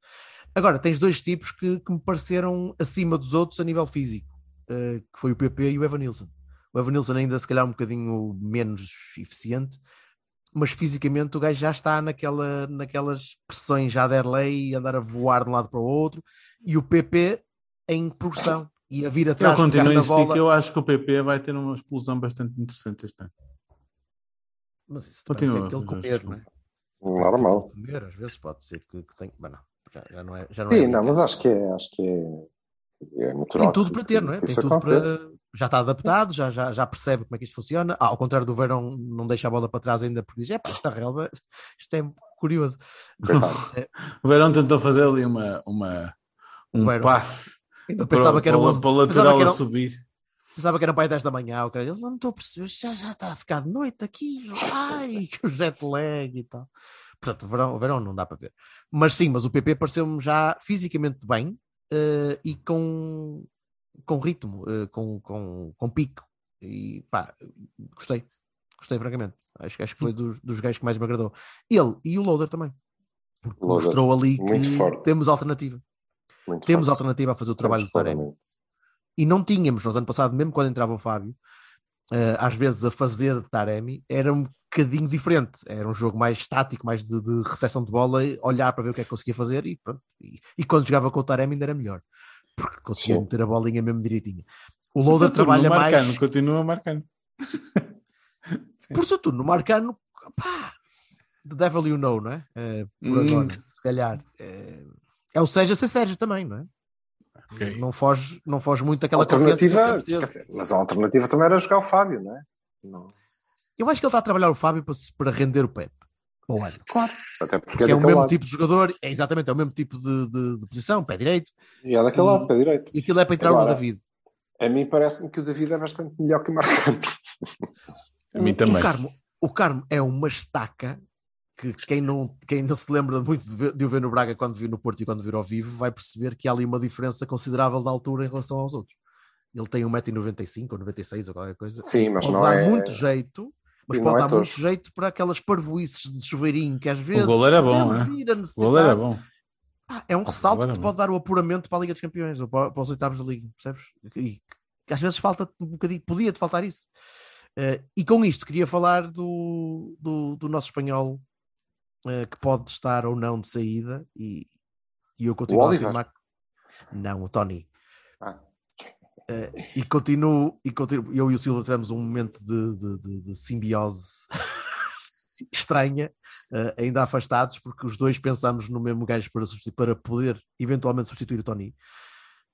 Agora, tens dois tipos que, que me pareceram acima dos outros a nível físico, uh, que foi o PP e o Evanilson. O Evanilson ainda se calhar um bocadinho menos eficiente, mas fisicamente o gajo já está naquela, naquelas pressões já de Erlei, andar a voar de um lado para o outro, e o PP em progressão. e a vir Eu atrás pegar continuo a bola. que eu acho que o PP vai ter uma explosão bastante interessante este ano. Mas isso depende do que é que ele Continua, comer, não é? Normal. Comer, às vezes pode ser que, que tem. Mas não, já, já não é. Já não Sim, é não, mas acho que é, acho que é, é natural. Tem tudo para ter, não é? Tem tudo para. aconteça. Já está adaptado, já, já, já percebe como é que isto funciona. Ah, ao contrário do Verão, não deixa a bola para trás ainda porque diz: é pá, esta relva, isto é curioso. Coitado. O Verão tentou fazer ali uma, uma, um Verão. passe Ainda pensava para, que era para, 11, para o lateral era, a subir. Pensava que era para aí 10 da manhã. o cara, Ele não estou a perceber, já, já está a ficar de noite aqui. Ai, que jet lag e tal. Portanto, o verão, o verão não dá para ver. Mas sim, mas o PP pareceu-me já fisicamente bem eh, e com, com ritmo, eh, com, com, com pico. E pá, gostei. Gostei, francamente. Acho, acho que foi dos, dos gajos que mais me agradou. Ele e o Loader também. Porque Loader, mostrou ali que temos alternativa. Muito Temos forte. alternativa a fazer o trabalho do Taremi claramente. E não tínhamos, nós ano passado, mesmo quando entrava o Fábio, eh, às vezes a fazer Taremi era um bocadinho diferente. Era um jogo mais estático, mais de, de recepção de bola, olhar para ver o que é que conseguia fazer e pronto. E, e quando jogava com o Taremi ainda era melhor, porque conseguia Sim. meter a bolinha mesmo direitinha. O Loader trabalha marcando, mais Continua marcando. por seu turno, marcando, pá, the devil you know, não é? Eh, por Hum. agora, se calhar. Eh, é o Seja sem Sérgio também, não é? Ok. Não foge, não foge muito daquela alternativa, dizer, mas a alternativa também era jogar o Fábio, não é? Não. Eu acho que ele está a trabalhar o Fábio para, se- para render o Pep. Bom ano. Claro. Até porque Porque é o daquele mesmo lado. tipo de jogador, é exatamente, é o mesmo tipo de, de- de posição, pé direito, E é daquele e- lado, para a direita. e aquilo é para entrar Agora, no David. A mim parece-me que o David é bastante melhor que o Marcano. A mim O- também. O Carmo, o Carmo é uma estaca que quem não, quem não se lembra muito de, ver- de o ver no Braga quando viu no Porto e quando vir ao vivo vai perceber que há ali uma diferença considerável de altura em relação aos outros. Ele tem 1,95m ou 96 ou qualquer coisa. Sim, mas pode não dar é. muito jeito, mas e pode é dar muito tosco. jeito para aquelas parvoices de chuveirinho que às vezes golo era bom, podemos é? vir a O necessitar. gol era bom. É um ressalto que te não. pode dar o apuramento para a Liga dos Campeões ou para, para os oitavos da Liga, percebes? E que às vezes falta um bocadinho, podia-te faltar isso. Eh, e com isto queria falar do, do, do nosso espanhol eh, que pode estar ou não de saída e, e eu continuo a Oliver? afirmar que não, o Tony. Ah. Eh, e continuo, e continuo, eu e o Silva tivemos um momento de, de, de- de simbiose estranha, eh, ainda afastados, porque os dois pensamos no mesmo gajo para, para poder eventualmente substituir o Tony,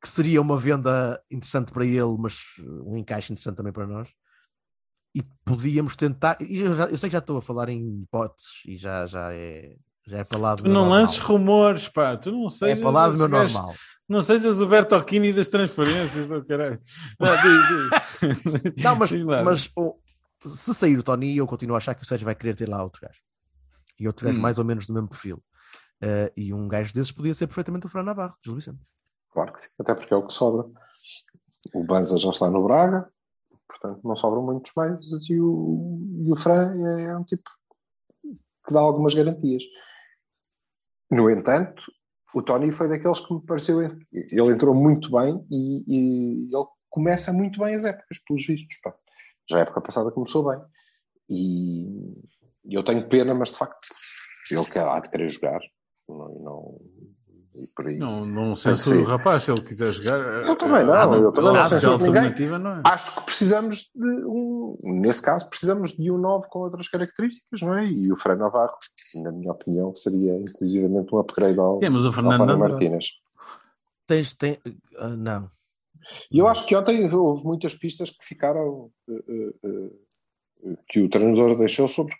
que seria uma venda interessante para ele, mas um encaixe interessante também para nós. E podíamos tentar. E eu, já- eu sei que já estou a falar em hipóteses e já, já, é, já é para lá do Tu meu não lances rumores, pá. Tu não É sejas. para lá do meu gajo- normal. Não sejas o Bertocchini das transferências, oh, caralho. Ah, diz, diz. Não, mas, mas oh, se sair o Tony, eu continuo a achar que o Sérgio vai querer ter lá outro gajo. E outro gajo Hum. mais ou menos do mesmo perfil. Eh, e um gajo desses podia ser perfeitamente o Fran Navarro, de Gil Vicente. Claro que sim, até porque é o que sobra. O Banza já está no Braga, portanto não sobram muitos mais. E o, e o Fran é, é um tipo que dá algumas garantias. No entanto, o Tony foi daqueles que me pareceu. Ele entrou muito bem e, e ele começa muito bem as épocas, pelos vistos. Pá. Já a época passada começou bem. E, eu tenho pena, mas de facto, ele quer, há de querer jogar. Não, não, e por aí. Não, não censuro o rapaz, se ele quiser jogar. Eu também não, ah, eu também não censuro ninguém. não é. acho que precisamos de um, nesse caso, precisamos de um novo com outras características, não é? E o Frei Navarro, na minha opinião, seria inclusivamente um upgrade ao, Temos o Fernando. Martínez. Tens, tem, ah, não. E eu acho que ontem houve muitas pistas que ficaram eh, eh, que o treinador deixou sobre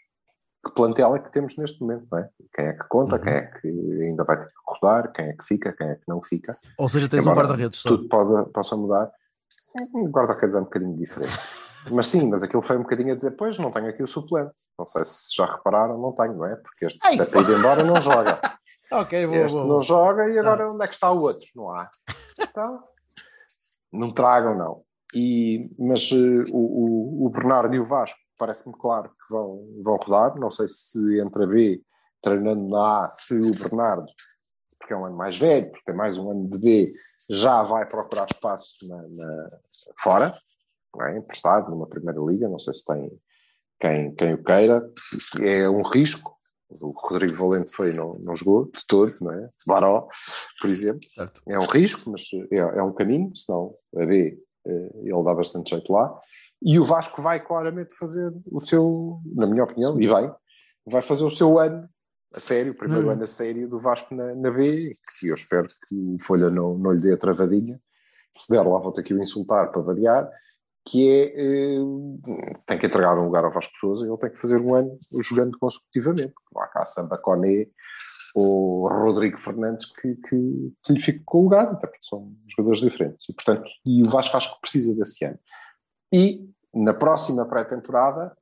que plantel é que temos neste momento, não é? Quem é que conta, Uhum. quem é que ainda vai ter que rodar, quem é que fica, quem é que não fica. Ou seja, tens Embora um guarda-redes tudo pode, possa mudar. Um guarda-redes é um bocadinho diferente. Mas sim, mas aquilo foi um bocadinho a dizer, pois, não tenho aqui o suplente. Não sei se já repararam, não tenho, não é? Porque este, Ai, se é para ir embora, não joga. Ok, boa, Este boa, não boa. joga e agora onde é que está o outro? Não há. Então, não tragam, não. E, mas o, o, o Bernardo e o Vasco, parece-me claro que vão, vão rodar. Não sei se entre a B, treinando na A, se o Bernardo, porque é um ano mais velho, porque tem mais um ano de B, já vai procurar espaços na, na- fora, é? emprestado numa primeira liga. Não sei se tem quem, quem o queira. É um risco, O Rodrigo Valente foi não, não jogou de todo, não é? Baró, por exemplo. Certo. É um risco, mas é, é um caminho, senão a B ele dá bastante jeito lá. E o Vasco vai claramente fazer o seu, na minha opinião, e vai, vai fazer o seu ano a sério, o primeiro Hum. ano a sério do Vasco na, na B, que eu espero que o Folha não, não lhe dê a travadinha. Se der, lá vou ter que o insultar para variar, que é, eh, tem que entregar um lugar ao Vasco Sousa e ele tem que fazer um ano jogando consecutivamente. Não há cá Samba Coné ou Rodrigo Fernandes que, que, que lhe fique com o lugar, até porque são jogadores diferentes. E, portanto, e o Vasco acho que precisa desse ano. E na próxima pré-temporada,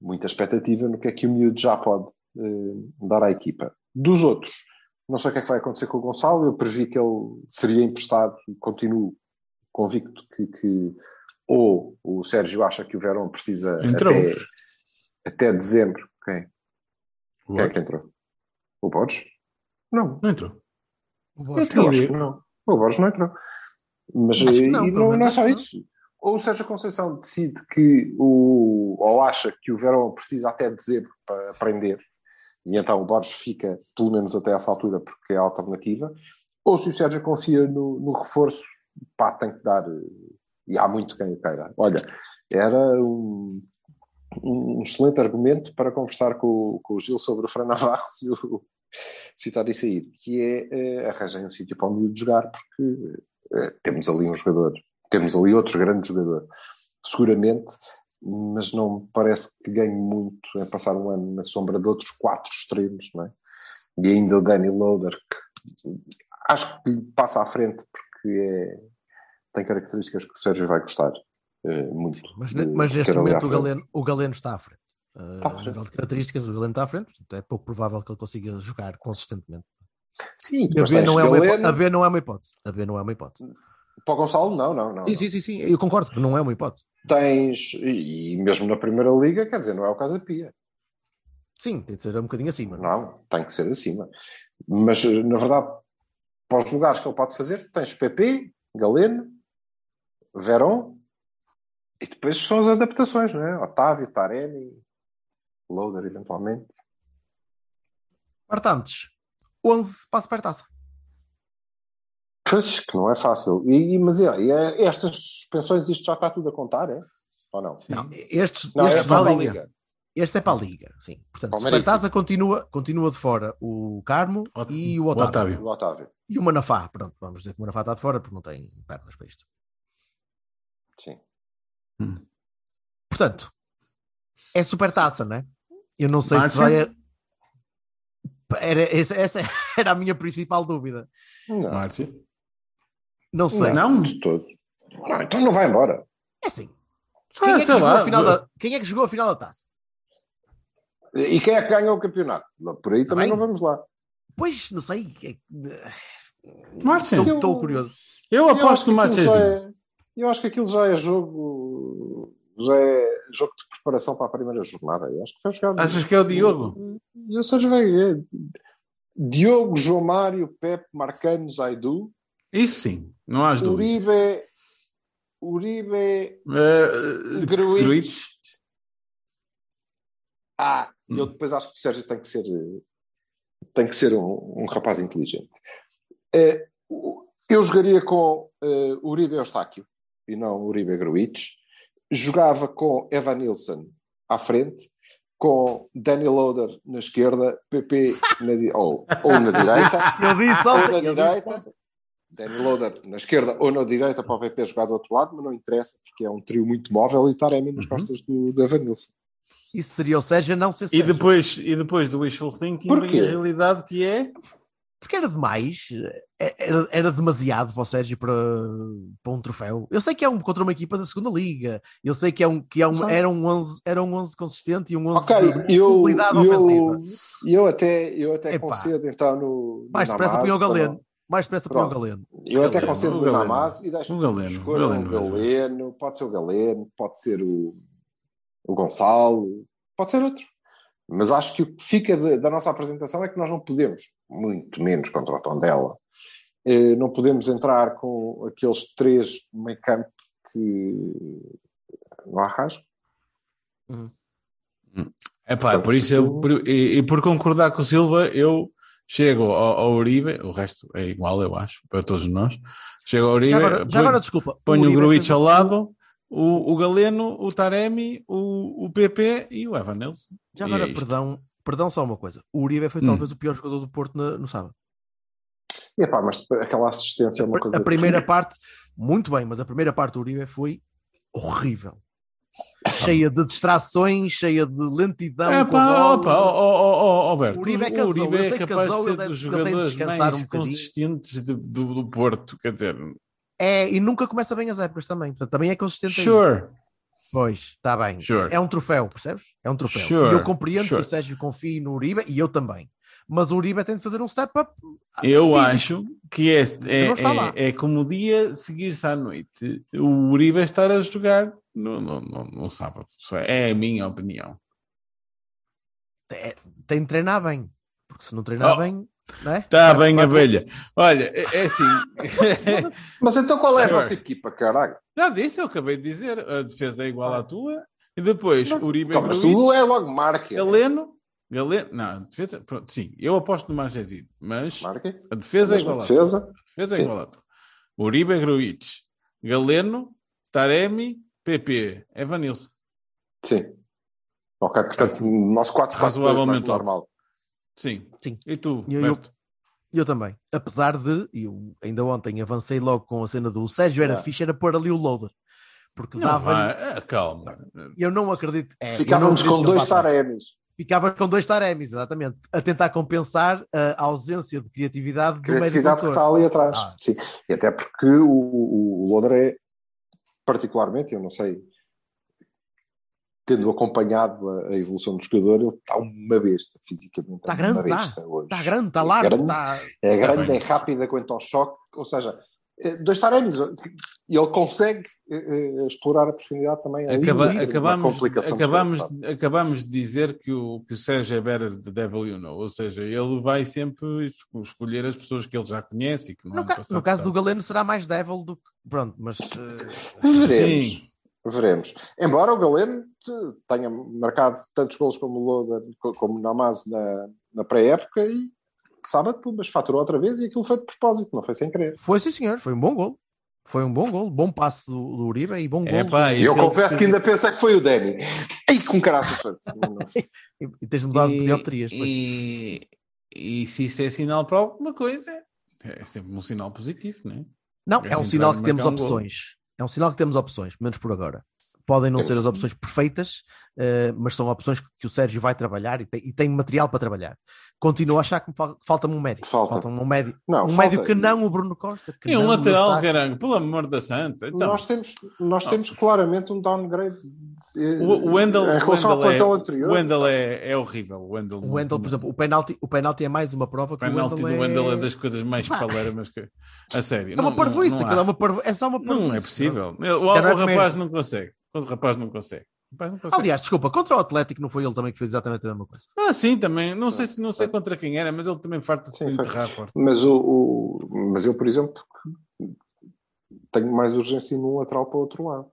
muita expectativa no que é que o miúdo já pode eh, dar à equipa. Dos outros, não sei o que é que vai acontecer com o Gonçalo, eu previ que ele seria emprestado e continuo convicto que, que ou o Sérgio acha que o Verão precisa Entrou. até, até dezembro. Quem? O Quem é que entrou? O Borges? Não, Não entrou. O Eu Borges. eu acho que não. O Borges não entrou. Mas eh, não, e não, não é só isso. Ou o Sérgio Conceição decide que o. ou acha que o Verão precisa até dezembro para aprender, e então o Borges fica pelo menos até essa altura porque é a alternativa, ou se o Sérgio confia no, no reforço, pá, tem que dar. eh, E há muito quem o queira. Olha, era um, um excelente argumento para conversar com, com o Gil sobre o Fran Navarro se o citar isso aí, que é eh, arranjem um sítio para o miúdo jogar, porque eh, temos ali um jogador, temos ali outro grande jogador, seguramente, mas não me parece que ganhe muito em passar um ano na sombra de outros quatro extremos, não é? E ainda o Danny Loader, que acho que passa à frente porque é- tem características que o Sérgio vai gostar eh, muito. Mas, mas neste momento o. Galeno, o Galeno está à frente. Uh, Está à frente. nível de características, o Galeno está à frente, portanto é pouco provável que ele consiga jogar consistentemente. Sim, a B, não é uma Galeno, hipótese. a B não é uma hipótese. A B não é uma hipótese. para o Gonçalo, não, não, não. Sim, sim, sim, sim, eu concordo que não é uma hipótese. Tens, e mesmo na Primeira Liga, quer dizer, não é o Casa Pia. Sim, tem de ser um bocadinho acima. Não, tem que ser acima. Mas, eh, na verdade, para os lugares que ele pode fazer, tens PP, Galeno, Verón, e depois são as adaptações, não é? Otávio, Taremi, Loader, eventualmente. Partantes, 11 para a supertaça. Pois, que não é fácil. E, mas é, e é- estas suspensões, isto já está tudo a contar, é? Ou não? Não, estes, Não, é estes da para a Liga. Liga. Este é para a Liga, sim. Portanto, o. Supertaça continua, continua de fora o Carmo Ot- e o o Otávio. Otávio. O Otávio. E o Manafá. Pronto, vamos dizer que o Manafá está de fora porque não tem pernas para isto. Sim. Portanto, é Supertaça, não é? Eu não sei se vai. a- Era, essa, era a minha principal dúvida. Não, Márcio. Não sei. Não? de todo. Não, então não vai embora. É assim. Ah, Quem é, que jogou lá. a final da, quem é que jogou a final da taça? E quem é que ganhou o campeonato? Por aí também Bem. não vamos lá. Pois, não sei. Márcio. Estou Eu- estou curioso. Eu aposto no já Marchezinho. é- Eu acho que aquilo já é jogo. Já é jogo de preparação para a primeira jornada. Eu acho que vai jogar. Achas que é o Diogo? Eu vai. é Diogo, João Mário, Pepe, Marcano, Zaidu, Isso sim, não há as dúvidas. Uribe, Uribe, Uh, Gruitch. Gruitch. Ah, Hum. eu depois acho que o Sérgio tem que ser tem que ser um, um rapaz inteligente. Eh, eu jogaria com eh, Uribe Eustáquio e não Uribe Gruitch. Jogava com Evan Nilsson à frente, com Danny Loader na esquerda, PP na, di- ou, ou na direita, Eu disse ou na direita. Danny Loader na esquerda ou na direita para o PP jogar do outro lado, mas não interessa, porque é um trio muito móvel e o Taremi nas Uhum. costas do, do Evan Nilsson. Isso seria o Sérgio não ser E depois, e depois do wishful thinking Porquê? a realidade que é Porque era demais. É- Era, era demasiado para o Sérgio para, para um troféu. Eu sei que é um contra uma equipa da segunda liga. Eu sei que é um, que é um, era, um 11, era um 11 consistente e um 11 Ok, de eu, mobilidade ofensiva. eu, eu até, eu até Epá. concedo então no. no Mais depressa punha o para Galeno. Mais depressa para o. Galeno. Eu até Galeno, concedo o. Namaz e deixo O Galeno, escolha Galeno, veja. Galeno, pode ser o Galeno, pode ser o, o Gonçalo, pode ser outro. Mas acho que o que fica de- da nossa apresentação é que nós não podemos, muito menos contra o Tondela, eh, não podemos entrar com aqueles três meio campo que não há rasgo. É pá, Portanto, por isso eu, por- e, e por concordar com o Silva, eu chego ao, ao Uribe, o resto é igual, eu acho, para todos nós. Chego ao Uribe, Já agora, já ponho- agora desculpa. ponho o Uribe Gruitch fez- ao lado, o, o Galeno, o Taremi, o, o PP e o Evan Nelson. Já agora, é perdão, perdão só uma coisa. O Uribe foi Hum. talvez o pior jogador do Porto na- no sábado. E, epá, mas aquela assistência é uma coisa. A primeira parte, muito bem, mas a primeira parte do Uribe foi horrível. Cheia de distrações, cheia de lentidão. É pá, opa, ó, ó, ó, Alberto, O Uribe é o casou, Uribe eu é sei que capaz casou, de ser dos jogadores descansar mais um bocadinho. consistentes de- do, do Porto, quer dizer, É, e nunca começa bem as épocas também. Portanto, também é consistente. aí. sure, Pois, está bem. Sure. É um troféu, percebes? É um troféu. Sure, E eu compreendo sure. que o Sérgio confie no Uribe e eu também. Mas o Uribe tem de fazer um step up. Eu físico. acho que é, é, é, é como o dia seguir-se à noite o Uribe estar a jogar no, no, no, no sábado. Isso É a minha opinião. É, tem de treinar bem. Porque se não treinar Oh. bem, é? Está bem, vai- abelha. Olha, é, é assim. Mas então qual é a vossa equipa, caralho? Já disse, eu acabei de dizer. A defesa é igual à tua. E depois, Uribe Então, mas tu é logo marca. Galeno. Galeno. Não, a defesa. Pronto, sim, eu aposto no Manchester mas Marca. a defesa é igual à tua. defesa. A defesa é Sim. igual à tua. Uribe Gruitch, Galeno, Taremi, PP, Evanilson. Sim. Ok, portanto, o nosso 4 Razoavelmente normal. Sim. Sim. E tu, eu- Berto? Eu também. Apesar de, eu ainda ontem avancei logo com a cena do Sérgio era Ah. fixe, era pôr ali o loader. Porque Não dava. ah, calma. Eu não acredito. é, eu não Ficávamos acredito com dois taremes. Ficava com dois taremis, exatamente. A tentar compensar a ausência de criatividade do Criatividade que está ali atrás. Ah. Sim. E até porque o, o, o Loder é, particularmente, eu não sei, tendo acompanhado a, a evolução do jogador, ele está uma besta fisicamente. Está é grande, está. besta hoje. Está grande, está É largo, grande. está. É grande, bem. é rápido, aguenta o choque, ou seja, é, dois taremis. E ele consegue eh, eh, explorar a profundidade também. ali, Acaba- é uma acabamos, complicação acabamos, acabamos de dizer que o, que o Sérgio é better the devil you know, ou seja, ele vai sempre es- escolher as pessoas que ele já conhece e que no, No, ca- no caso do. Galeno será mais devil do que. Pronto, mas. eh, Veremos. Sim. Veremos. Embora o Galeno te- tenha marcado tantos gols como o Loda, co- como o Namazo na, na pré-época e sábado, mas faturou outra vez e aquilo foi de propósito, não foi sem querer. Foi sim, senhor. Foi um bom gol. Foi um bom gol. Bom passe do, do Uribe e bom É gol. pá, eu ele confesso que ainda pensei que foi o Danny. Ei, com caraças. E, e tens mudado de dioptrias. pois. e, e se isso é sinal para alguma coisa, é sempre um sinal positivo, não é? Não, É é um sinal que temos opções. É um sinal que temos opções, menos por agora. Podem não Temos. ser as opções perfeitas, eh, mas são opções que, que o Sérgio vai trabalhar e tem, e tem material para trabalhar. Continuo a achar que fal- falta-me um médio. Falta. Falta um médio, Não, um falta- médio que não o Bruno Costa. Que E um não o lateral, caralho, pelo amor da santa. Então, nós temos, nós temos claramente um downgrade eh, o, o Wendel, em relação ao o Wendel, plantel é, anterior. o Wendel é, é horrível. O Wendel, O Wendel, por exemplo, o penalti, o penalti é mais uma prova o que o do Wendel é é... das coisas mais palermas que. A sério. É uma não- não- parvoíce, não é, uma parvo... é só uma parvoíce. Não é possível. Ele- O, o não é rapaz não consegue. O rapaz não consegue. O rapaz não consegue. Aliás, desculpa, contra o Atlético não foi ele também que fez exatamente a mesma coisa. Ah, sim, também. Não sei, se- não sei contra quem era, mas ele também farta-se de enterrar forte. Mas, o, o- mas eu, por exemplo, tenho mais urgência num lateral para o outro lado.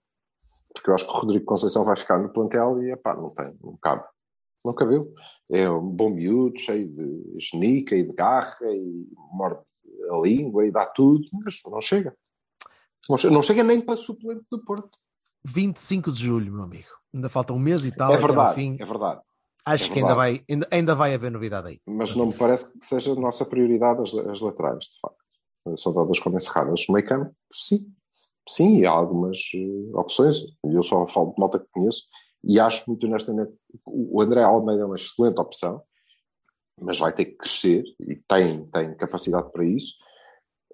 Porque eu acho que o Rodrigo Conceição vai ficar no plantel e, epá, não tem, não cabe. Não cabeu. É um bom miúdo, cheio de genica e de garra e morde a língua e dá tudo, mas não chega. Não chega, não chega nem para suplente do Porto. 25 de julho, meu amigo. Ainda falta um mês e tal. é até ao verdade, fim. é verdade. Acho é que ainda verdade. vai, ainda, ainda vai haver novidade aí. Mas não me parece que seja a nossa prioridade as, as laterais, de facto. São dadas como encerradas. No meio campo, sim. Sim, há algumas eh, opções. Eu só falo de malta que conheço e acho muito honestamente o André Almeida é uma excelente opção, mas vai ter que crescer e tem, tem capacidade para isso.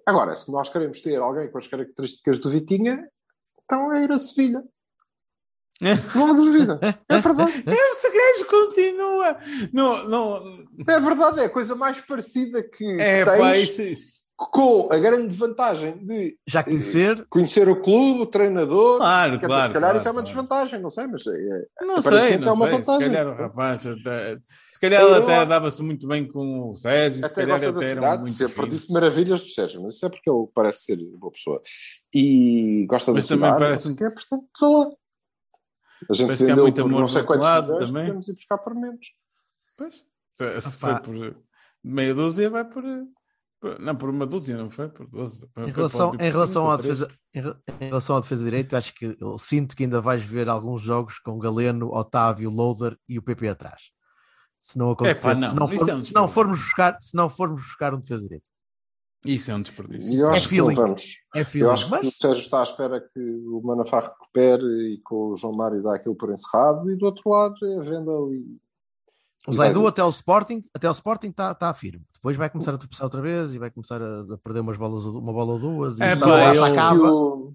Agora, se nós queremos ter alguém com as características do Vitinha, então é ir a Sevilha. Não há dúvida. É verdade. Este gajo continua. Não, não. É verdade, é a coisa mais parecida que É, tens pá, isso, isso. Com a grande vantagem de Já conhecer, conhecer o clube, o treinador. Claro, Quer dizer, claro. se calhar claro, isso é uma claro. desvantagem, não sei, mas é, Não sei, Aparentemente não é uma sei. vantagem. Se calhar rapaz até, se calhar Eu até dava-se muito bem com o Sérgio, se até calhar gosta da até era cidade, muito sempre fino. disse maravilhas do Sérgio, mas isso é porque ele parece ser boa pessoa. E gosta Mas da também cidade, parece- não sei o quê, portanto, sei lá. A gente Parece que há muito amor não sei quantos lado milhões, também. podemos ir buscar por menos. Pois. Se, se Opa. foi por meia dúzia, vai por, por- Não, por uma dúzia, não foi? Por 12. Em relação, em, relação à defesa, em, re- em relação à defesa de direito, acho que eu sinto que ainda vais ver alguns jogos com Galeno, Otávio, Loader e o PP atrás. Se não acontecer, não, se, não for- é um se não formos buscar, se não formos buscar um defesa de direito. Isso é um desperdício. Eu É acho que não feeling. vamos. É Eu feeling, acho que mas o Sérgio está à espera que o Manafá recupere e que o João Mário dá aquilo por encerrado e do outro lado é a venda ali. O Zaidu até o Sporting, até o Sporting está tá firme. Depois vai começar a tropeçar outra vez e vai começar a, perder umas bolas, uma bola ou duas. E É, agora eu- se acho que acaba. o-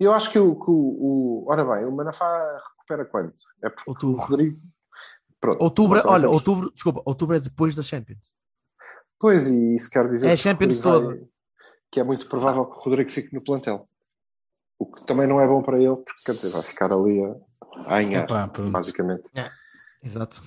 eu acho que o, que o, o- Ora bem, o Manafá recupera quanto? É porque Outubro. o Rodrigo. Pronto. Outubro, sei olha, outubro, desculpa, outubro é depois da Champions. Pois, e isso quer dizer É a Champions toda. vai- que é muito provável que o Rodrigo fique no plantel. O que também não é bom para ele, porque quer dizer, vai ficar ali a, a anhar, pronto. basicamente. Exato.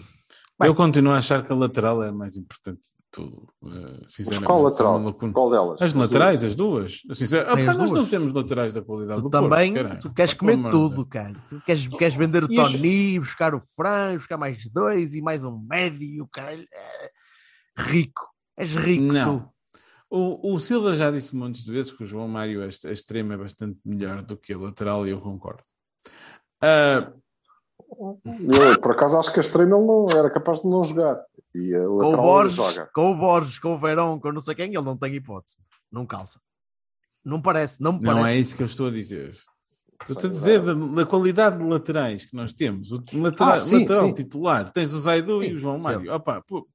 Eu continuo a achar que a lateral é a mais importante de tudo. eh, Mas sinceramente. qual Sou lateral? Qual delas? As laterais, as duas. Sincer... Tem Ah, as pá, nós duas. não temos laterais da qualidade Tu do Porto, também, tu queres Pá, comer tudo, cara. Tu queres, queres vender o E as- Tony, buscar o frango, buscar mais dois e mais um médio, caralho. É Rico. És rico, Não. tu. O, o Silva já disse de vezes que o João Mário é, é extremo é bastante melhor do que a lateral e eu concordo. Ah, Eu, por acaso, acho que a extrema ele não era capaz de não jogar. E a Com o, Borges, joga. com o Borges, com o Verão, com não sei quem, ele não tem hipótese. Não calça. Não parece, não me não é parece. isso que eu estou a dizer. Estou a dizer da, da qualidade de laterais que nós temos. O lateral, Ah, sim, lateral sim. titular. Tens o Zaidu e Sim, o João sim. Mário. Opa, pô,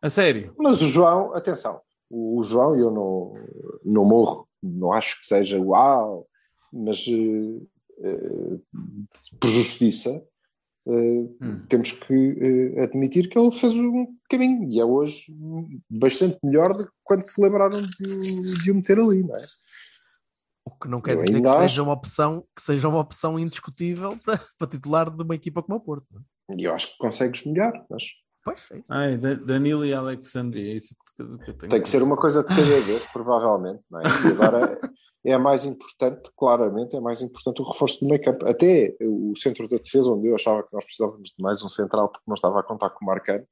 a sério. Mas o João, atenção, o, o João, eu não, não morro, não acho que seja uau, mas eh, eh, por justiça eh, Hum. temos que eh, admitir que ele fez um caminho e é hoje bastante melhor do que quando se lembraram de, o- de o meter ali, não é? O que não quer Eu dizer que ainda seja acho- uma opção, que seja uma opção indiscutível para, para titular de uma equipa como a Porto. não é? E eu acho que consegues melhor, mas Pois, é isso. Ai, Da- Danilo e Alexandre, é isso que, que eu tenho. tem que ser uma coisa de cada vez, provavelmente, não é? E agora é mais importante, claramente, é mais importante o reforço do meio campo. Até o centro da defesa, onde eu achava que nós precisávamos de mais um central, porque não estava a contar com o Marcano.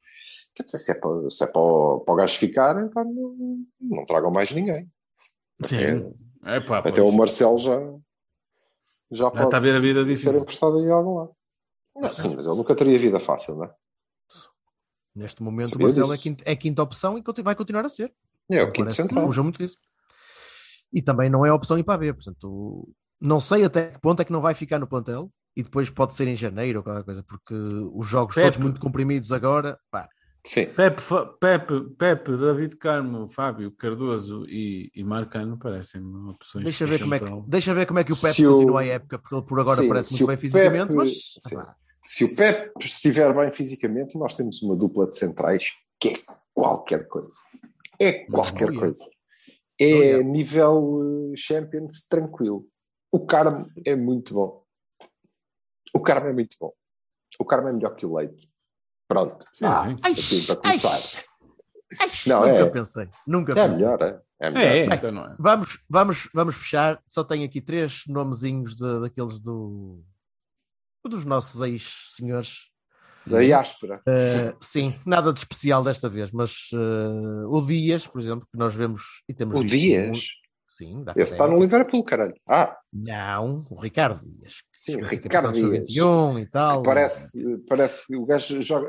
Quer dizer, se é para, se é para, o, para o gajo ficar, então não, não tragam mais ninguém. Sim. Até pois. o Marcelo já, já Já pode está a ver a vida disso. ser emprestado a algum lado. Não, sim, mas ele nunca teria vida fácil, não é? Neste momento, Sabia o Marcelo é quinta, é quinta opção e vai continuar a ser. É o quinto central. fuja muito disso. E também não é opção ir para a B. Portanto, não sei até que ponto é que não vai ficar no plantel e depois pode ser em janeiro ou qualquer coisa, porque os jogos Pepe. todos muito comprimidos agora, pá, Sim. Pepe, Pepe, Pepe, David Carmo, Fábio, Cardoso e, e Marcano parecem-me opções. deixa ver, como é que, deixa ver como é que o Pepe Se o- continua a época, porque ele por agora Sim, parece muito o bem fisicamente, Pepe- mas sim. pá, Se o Pep estiver bem fisicamente, nós temos uma dupla de centrais que é qualquer coisa. É qualquer coisa. É ia. nível eh, Champions tranquilo. O Carmo é muito bom. O Carmo é muito bom. O Carmo é melhor que o Leite. Pronto. Sim, Ah, sim. assim, para começar. Ai, Não, nunca é. pensei, nunca É pensei. melhor, é. É melhor. É, é, Bem, então não é. Vamos, vamos, vamos fechar. Só tenho aqui três nomezinhos de- daqueles do dos nossos ex-senhores. Daí áspera. Uh, sim, nada de especial desta vez, mas uh, o Dias, por exemplo, que nós vemos e temos O Dias. Sim, da Esse está no. Liverpool, caralho. Ah, Não, o Ricardo Dias. Sim, ser Ricardo do Dias. Sub-21 e tal. parece, parece que o gajo joga,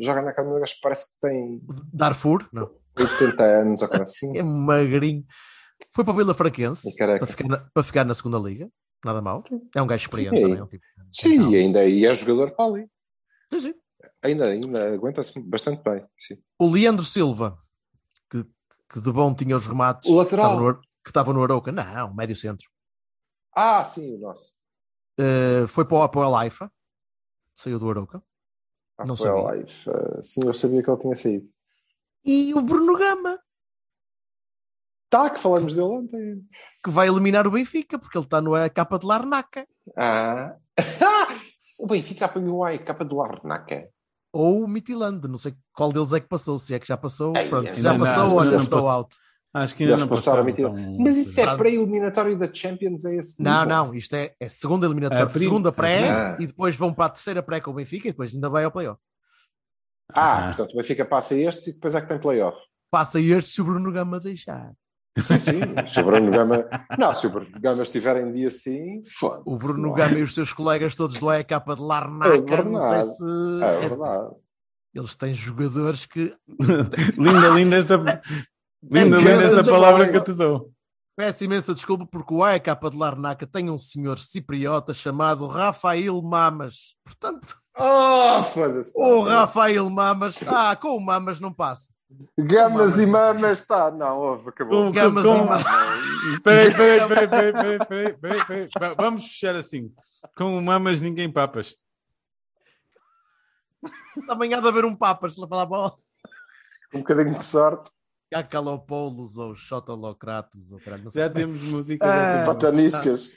joga na cama, o gajo parece que tem Darfur, não. 80 anos ou assim. É magrinho. Foi para o Vila Franquense E careca. para ficar, na, para ficar na segunda liga. Nada mal. É um gajo experiente Sim, também. é um tipo Sim, e ainda e é jogador para ali. Sim, sim. Ainda, ainda aguenta-se bastante bem. Sim. O Leandro Silva, que, que de bom tinha os remates. O lateral. Que estava no, que estava no Arouca. Não, médio centro. Ah, sim, o nosso. Uh, foi para o Apoel Haifa. Saiu do Arouca. Não sabia. live. Ah, sim, eu sabia que ele tinha saído. E o Bruno Gama, Tá, que falamos dele ontem. que vai eliminar o Benfica, porque ele está no a capa de Larnaca. Ah. o Benfica apanhou a capa do Larnaca. Ou o Mitilande. Não sei qual deles é que passou. Se é que já passou. Ai, Pronto, ai, já não, passou não, ou ainda não estou out. Acho que ainda não passaram mentira. tão- Mas isso é pré-eliminatório da Champions, é esse Não, nível? não, isto é, é segunda eliminatória, prim- segunda a pré prim- e depois vão para a terceira pré com o Benfica e depois ainda vai ao playoff. Ah, Ah. portanto, o Benfica passa este e depois é que tem playoff. Passa este se o Bruno Gama deixar. Sim, sim. Se o Bruno Gama. Não, se o Bruno Gama estiver em dia assim, foda-se. O Bruno não. Gama e os seus colegas todos lá é capa de Larnaca, É não sei verdade. se. É dizer, verdade. eles têm jogadores que. linda, linda esta. Linda, linda esta palavra que eu te dou. Peço imensa desculpa porque o AEK de Larnaca tem um senhor cipriota chamado Rafael Mamas. Portanto, Oh, foda-se. o Rafael Mamas. Ah, com o Mamas não passa. Gamas e mamas, está. Não, houve, acabou. Com- Gamas com- e Mamas. Peraí, peraí, peraí, peraí, peraí, peraí, peraí, peraí. Va- Vamos fechar assim. Com mamas ninguém papas. Também há de haver um Papas lá para a bola. Um bocadinho de sorte. Cacalopoulos ou Xotalocratos ou caralho. Já temos música. Ah. já Pataniscas.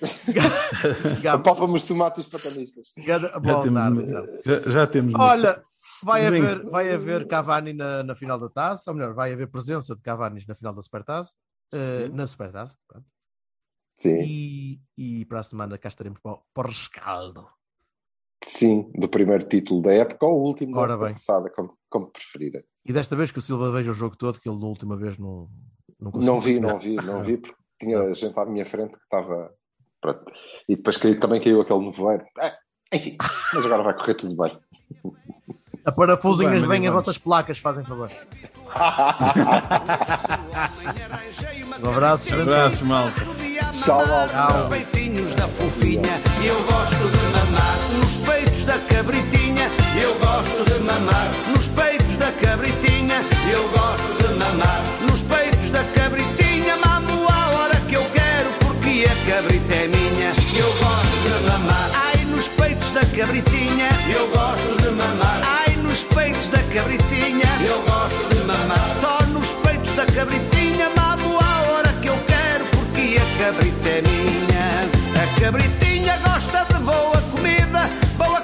Apalpa-me os tomates pataniscas. Gada- já Boa temos tarde, música. então. Já, já temos Olha, vai haver, vai haver Cavani na, na final da taça, ou melhor, vai haver presença de Cavani na final da Supertaça, eh, na Supertaça, pronto. Sim, E, e para a semana cá estaremos para, o- para o rescaldo. sim, do primeiro título da época ou o último da Ora época bem. passada, como, como preferirem. E desta vez que o Silva veja o jogo todo, que ele na última vez não, não conseguiu. Não vi, perceber. não vi, não vi, porque tinha gente à minha frente que estava. Pronto. E depois caiu- também caiu aquele nevoeiro. É, enfim, mas agora vai correr tudo bem. Aparafusem Vai, as bem Maria, as vossas placas, fazem favor. Um abraço, música. Abraços, malta. Tchau. Nos peitinhos da fofinha, eu gosto de mamar. Nos peitos da cabritinha, eu gosto de mamar. Nos peitos da cabritinha, eu gosto de mamar. Nos peitos da cabritinha, mamo a hora que eu quero, porque a cabrita é minha. Eu gosto de mamar. Ai, nos peitos da cabritinha, eu gosto de mamar nos peitos da cabritinha. Eu gosto de mamar. Só nos peitos da cabritinha, mamo a hora que eu quero, porque a cabrita é minha. A cabritinha gosta de boa comida, boa